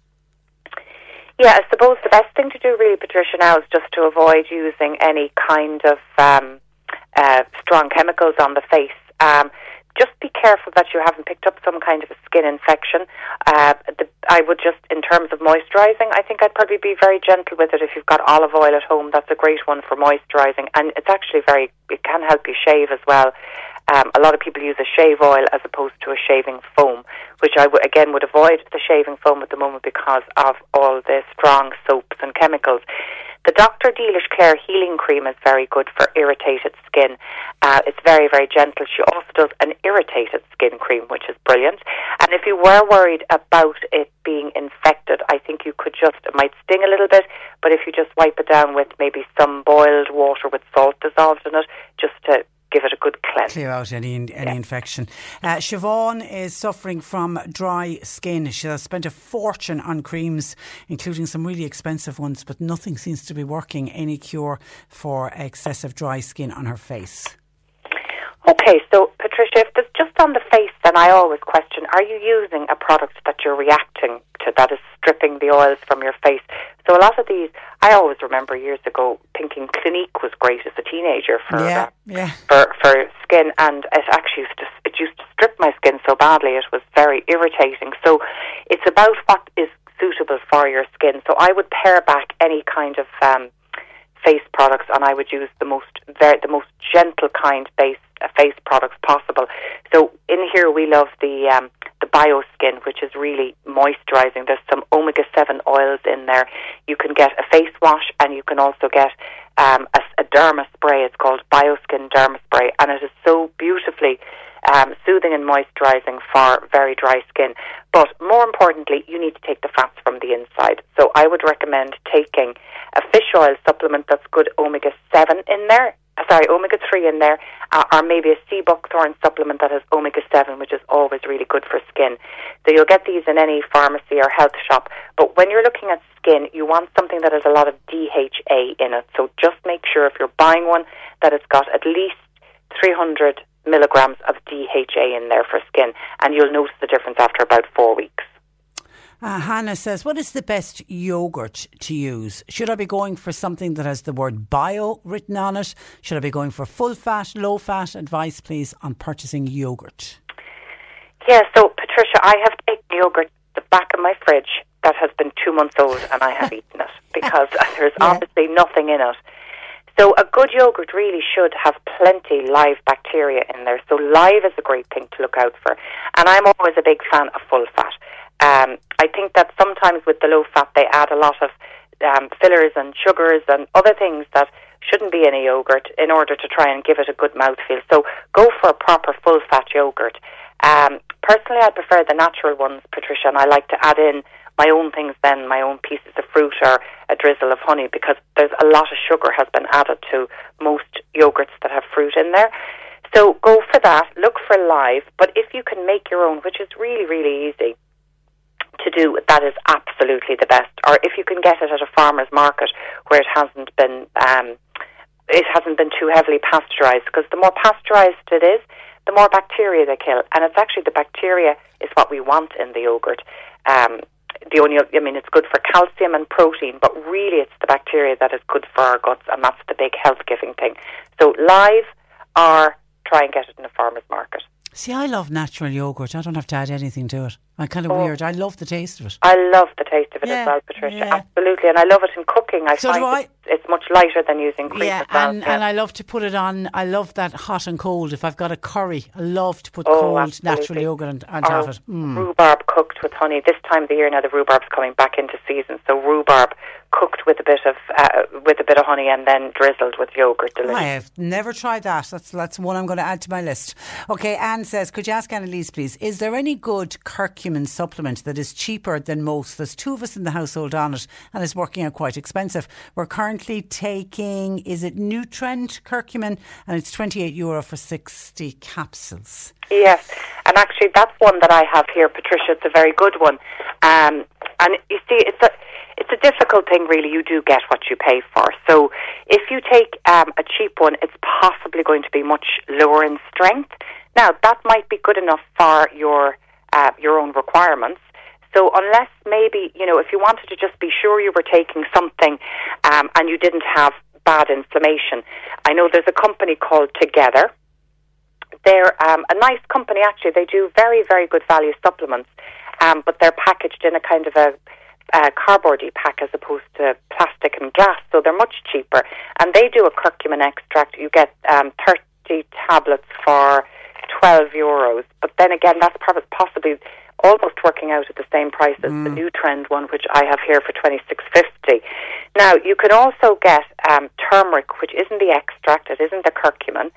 Yeah, I suppose the best thing to do really, Patricia, now is just to avoid using any kind of um, uh, strong chemicals on the face. Um, just be careful that you haven't picked up some kind of a skin infection. Uh, the, I would just, in terms of moisturising, I think I'd probably be very gentle with it. If you've got olive oil at home, that's a great one for moisturising, and it's actually very. It can help you shave as well. Um, a lot of people use a shave oil as opposed to a shaving foam, which I w- again would avoid the shaving foam at the moment because of all the strong soaps and chemicals. The Dr. Dealish Clare Healing Cream is very good for irritated skin. Uh, it's very, very gentle. She also does an irritated skin cream, which is brilliant. And if you were worried about it being infected, I think you could just, it might sting a little bit, but if you just wipe it down with maybe some boiled water with salt dissolved in it, just to give it a good cleanse. Clear out any any yeah. infection. Uh, Siobhan is suffering from dry skin. She has spent a fortune on creams, including some really expensive ones, but nothing seems to be working. Any cure for excessive dry skin on her face? Okay, so Patricia, if it's just on the face, then I always question: Are you using a product that you're reacting to that is stripping the oils from your face? So a lot of these, I always remember years ago thinking Clinique was great as a teenager for yeah, uh, yeah. for for skin, and it actually used to it used to strip my skin so badly it was very irritating. So it's about what is suitable for your skin. So I would pare back any kind of um, face products, and I would use the most very, the most gentle kind base uh, face products possible. So in here we love the um, the BioSkin, which is really moisturising. There's some omega seven oils in there. You can get a face wash, and you can also get um, a, a derma spray. It's called BioSkin Derma Spray, and it is so beautifully um, soothing and moisturising for very dry skin. But more importantly, you need to take the fats from the inside. So I would recommend taking a fish oil supplement that's good omega 7 in there. Uh, sorry, omega 3 in there, uh, or maybe a sea buckthorn supplement that has omega 7, which is always really good for skin. So you'll get these in any pharmacy or health shop. But when you're looking at skin, you want something that has a lot of DHA in it. So just make sure if you're buying one that it's got at least 300 milligrams of DHA in there for skin, and you'll notice the difference after about four weeks. Uh, Hannah says, What is the best yogurt to use? Should I be going for something that has the word bio written on it? Should I be going for full fat, low fat? Advice, please, on purchasing yogurt. Yeah, so Patricia, I have taken yogurt the back of my fridge that has been two months old and I have eaten it because there's yeah. obviously nothing in it so a good yogurt really should have plenty live bacteria in there. So live is a great thing to look out for. And I'm always a big fan of full fat. Um, I think that sometimes with the low fat they add a lot of um, fillers and sugars and other things that shouldn't be in a yogurt in order to try and give it a good mouthfeel. So go for a proper full fat yogurt. Um, personally, I prefer the natural ones, Patricia, and I like to add in my own things then, my own pieces of fruit or a drizzle of honey because there's a lot of sugar has been added to most yogurts that have fruit in there. So go for that, look for live, but if you can make your own, which is really, really easy to do, that is absolutely the best. Or if you can get it at a farmer's market where it hasn't been um, it hasn't been too heavily pasteurized because the more pasteurized it is, the more bacteria they kill. And it's actually the bacteria is what we want in the yogurt. Um, the only, I mean, it's good for calcium and protein, but really it's the bacteria that is good for our guts, and that's the big health giving thing. So live or try and get it in a farmer's market. See, I love natural yogurt. I don't have to add anything to it. I'm kind of oh. weird. I love the taste of it. I love the taste of it yeah, as well, Patricia. Yeah. Absolutely, and I love it in cooking. I so find I. It's, it's, much lighter than using cream. Yeah, well. and, yeah. and I love to put it on. I love that hot and cold. If I've got a curry, I love to put oh, cold absolutely. natural yogurt on, on top of it. Mm. Rhubarb cooked with honey. This time of the year now, the rhubarb's coming back into season. So rhubarb cooked with a bit of uh, with a bit of honey and then drizzled with yogurt. Delicious. I have never tried that. That's that's one I'm going to add to my list. Okay, Anne says, could you ask Annalise, please? Is there any good curcumin supplement? that is cheaper than most. There's two of us in the household on it and it's working out quite expensive. We're currently taking, is it Nutrend curcumin? And it's 28 euro for 60 capsules. Yes, and actually that's one that I have here, Patricia. It's a very good one. Um, and you see, it's a it's a difficult thing, really. You do get what you pay for. So if you take um, a cheap one, it's possibly going to be much lower in strength. Now that might be good enough for your uh, your own requirements. So unless maybe, you know, if you wanted to just be sure you were taking something um, and you didn't have bad inflammation, I know there's a company called Together they're um, a nice company, actually. They do very, very good value supplements, um, but they're packaged in a kind of a uh, cardboardy pack as opposed to plastic and glass, so they're much cheaper. And they do a curcumin extract. You get um, 30 tablets for 12 euros. But then again, that's probably possibly almost working out at the same price as the new trend one, which I have here for 26.50. Now, you can also get um, turmeric, which isn't the extract, it isn't the curcumin.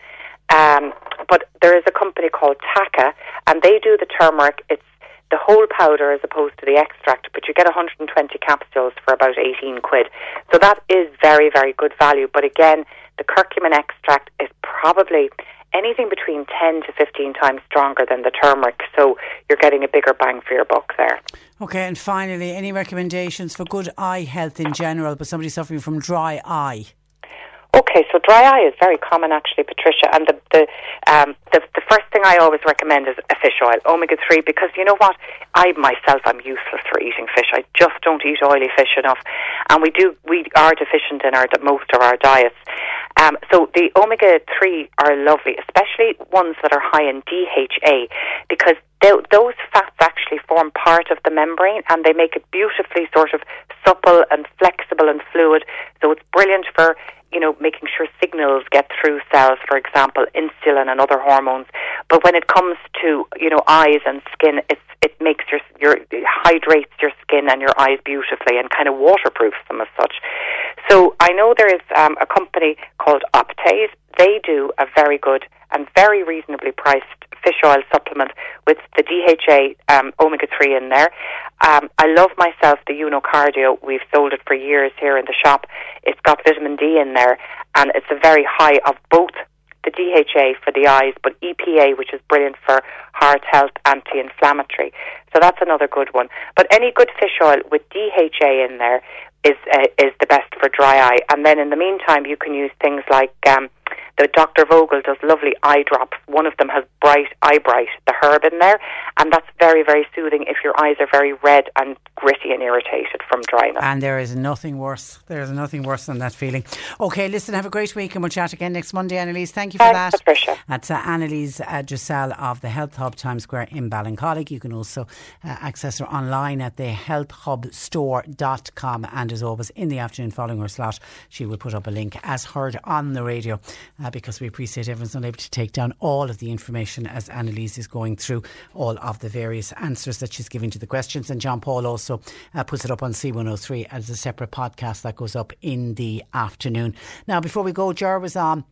Um, but there is a company called Taka, and they do the turmeric. It's the whole powder as opposed to the extract, but you get 120 capsules for about 18 quid. So that is very, very good value. But again, the curcumin extract is probably anything between 10 to 15 times stronger than the turmeric. So you're getting a bigger bang for your buck there. Okay, and finally, any recommendations for good eye health in general, but somebody suffering from dry eye? Okay, so dry eye is very common actually, Patricia, and the the um, the, the first thing I always recommend is a fish oil, omega three, because you know what, I myself am useless for eating fish. I just don't eat oily fish enough, and we do we are deficient in our most of our diets. Um, so the omega three are lovely, especially ones that are high in DHA, because th- those fats actually form part of the membrane and they make it beautifully sort of supple and flexible and fluid. So it's brilliant for you know, making sure signals get through cells, for example, insulin and other hormones. But when it comes to, you know, eyes and skin, it's, it makes your, your, it hydrates your skin and your eyes beautifully and kind of waterproofs them as such. So I know there is um, a company called Optase. They do a very good and very reasonably priced fish oil supplement with the DHA um, omega 3 in there. Um, I love myself the Uno Cardio. We've sold it for years here in the shop. It's got vitamin D in there, and it's a very high of both the DHA for the eyes, but EPA, which is brilliant for heart health, anti inflammatory. So that's another good one. But any good fish oil with DHA in there is, uh, is the best for dry eye. And then in the meantime, you can use things like. Um, the Dr. Vogel does lovely eye drops. One of them has bright eye bright, the herb in there, and that's very, very soothing if your eyes are very red and gritty and irritated from dryness. And there is nothing worse. There is nothing worse than that feeling. Okay, listen, have a great week and we'll chat again next Monday, Annalise. Thank you for Thanks, that. Patricia. That's uh, Annalise uh, Dressel of the Health Hub Times Square in Ballincollig. You can also uh, access her online at the healthhubstore.com. And as always, in the afternoon following her slot, she will put up a link as heard on the radio uh, because we appreciate everyone's not able to take down all of the information as Annalise is going through all of the various answers that she's giving to the questions. And John Paul also uh, puts it up on C103 as a separate podcast that goes up in the afternoon. Now, before we go, Ger was on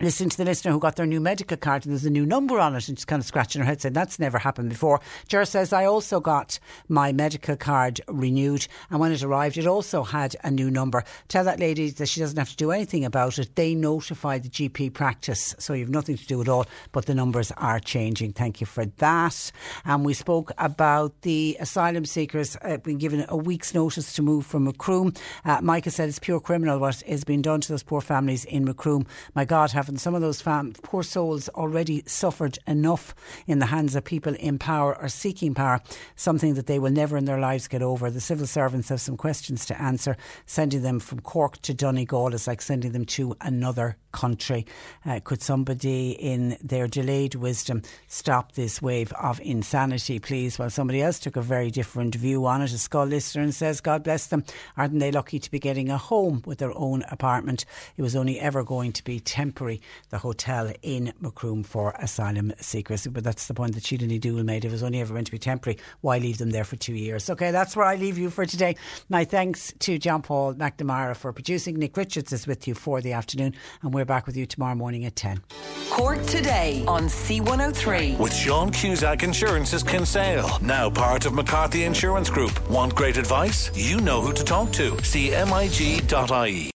listening to the listener who got their new medical card and there's a new number on it and she's kind of scratching her head saying that's never happened before. Ger says I also got my medical card renewed and when it arrived it also had a new number. Tell that lady that she doesn't have to do anything about it. They notify the GP practice so you've nothing to do at all but the numbers are changing. Thank you for that. And we spoke about the asylum seekers uh, being given a week's notice to move from Macroom. Uh, Micah said it's pure criminal what is being done to those poor families in Macroom. My God, have and some of those fam- poor souls already suffered enough in the hands of people in power or seeking power, something that they will never in their lives get over. The civil servants have some questions to answer. Sending them from Cork to Donegal is like sending them to another country. Uh, could somebody in their delayed wisdom stop this wave of insanity, please? Well, somebody else took a very different view on it. A Schull listener and says, God bless them. Aren't they lucky to be getting a home with their own apartment? It was only ever going to be temporary, the hotel in Macroom for asylum seekers. But that's the point that Sheila Dool made. It was only ever meant to be temporary. Why leave them there for two years? Okay, that's where I leave you for today. My thanks to John Paul McNamara for producing. Nick Richards is with you for the afternoon, and we're back with you tomorrow morning at 10. Cork today on C103. With Sean Cusack Insurance's Kinsale, now part of McCarthy Insurance Group. Want great advice? You know who to talk to. CMIG.ie.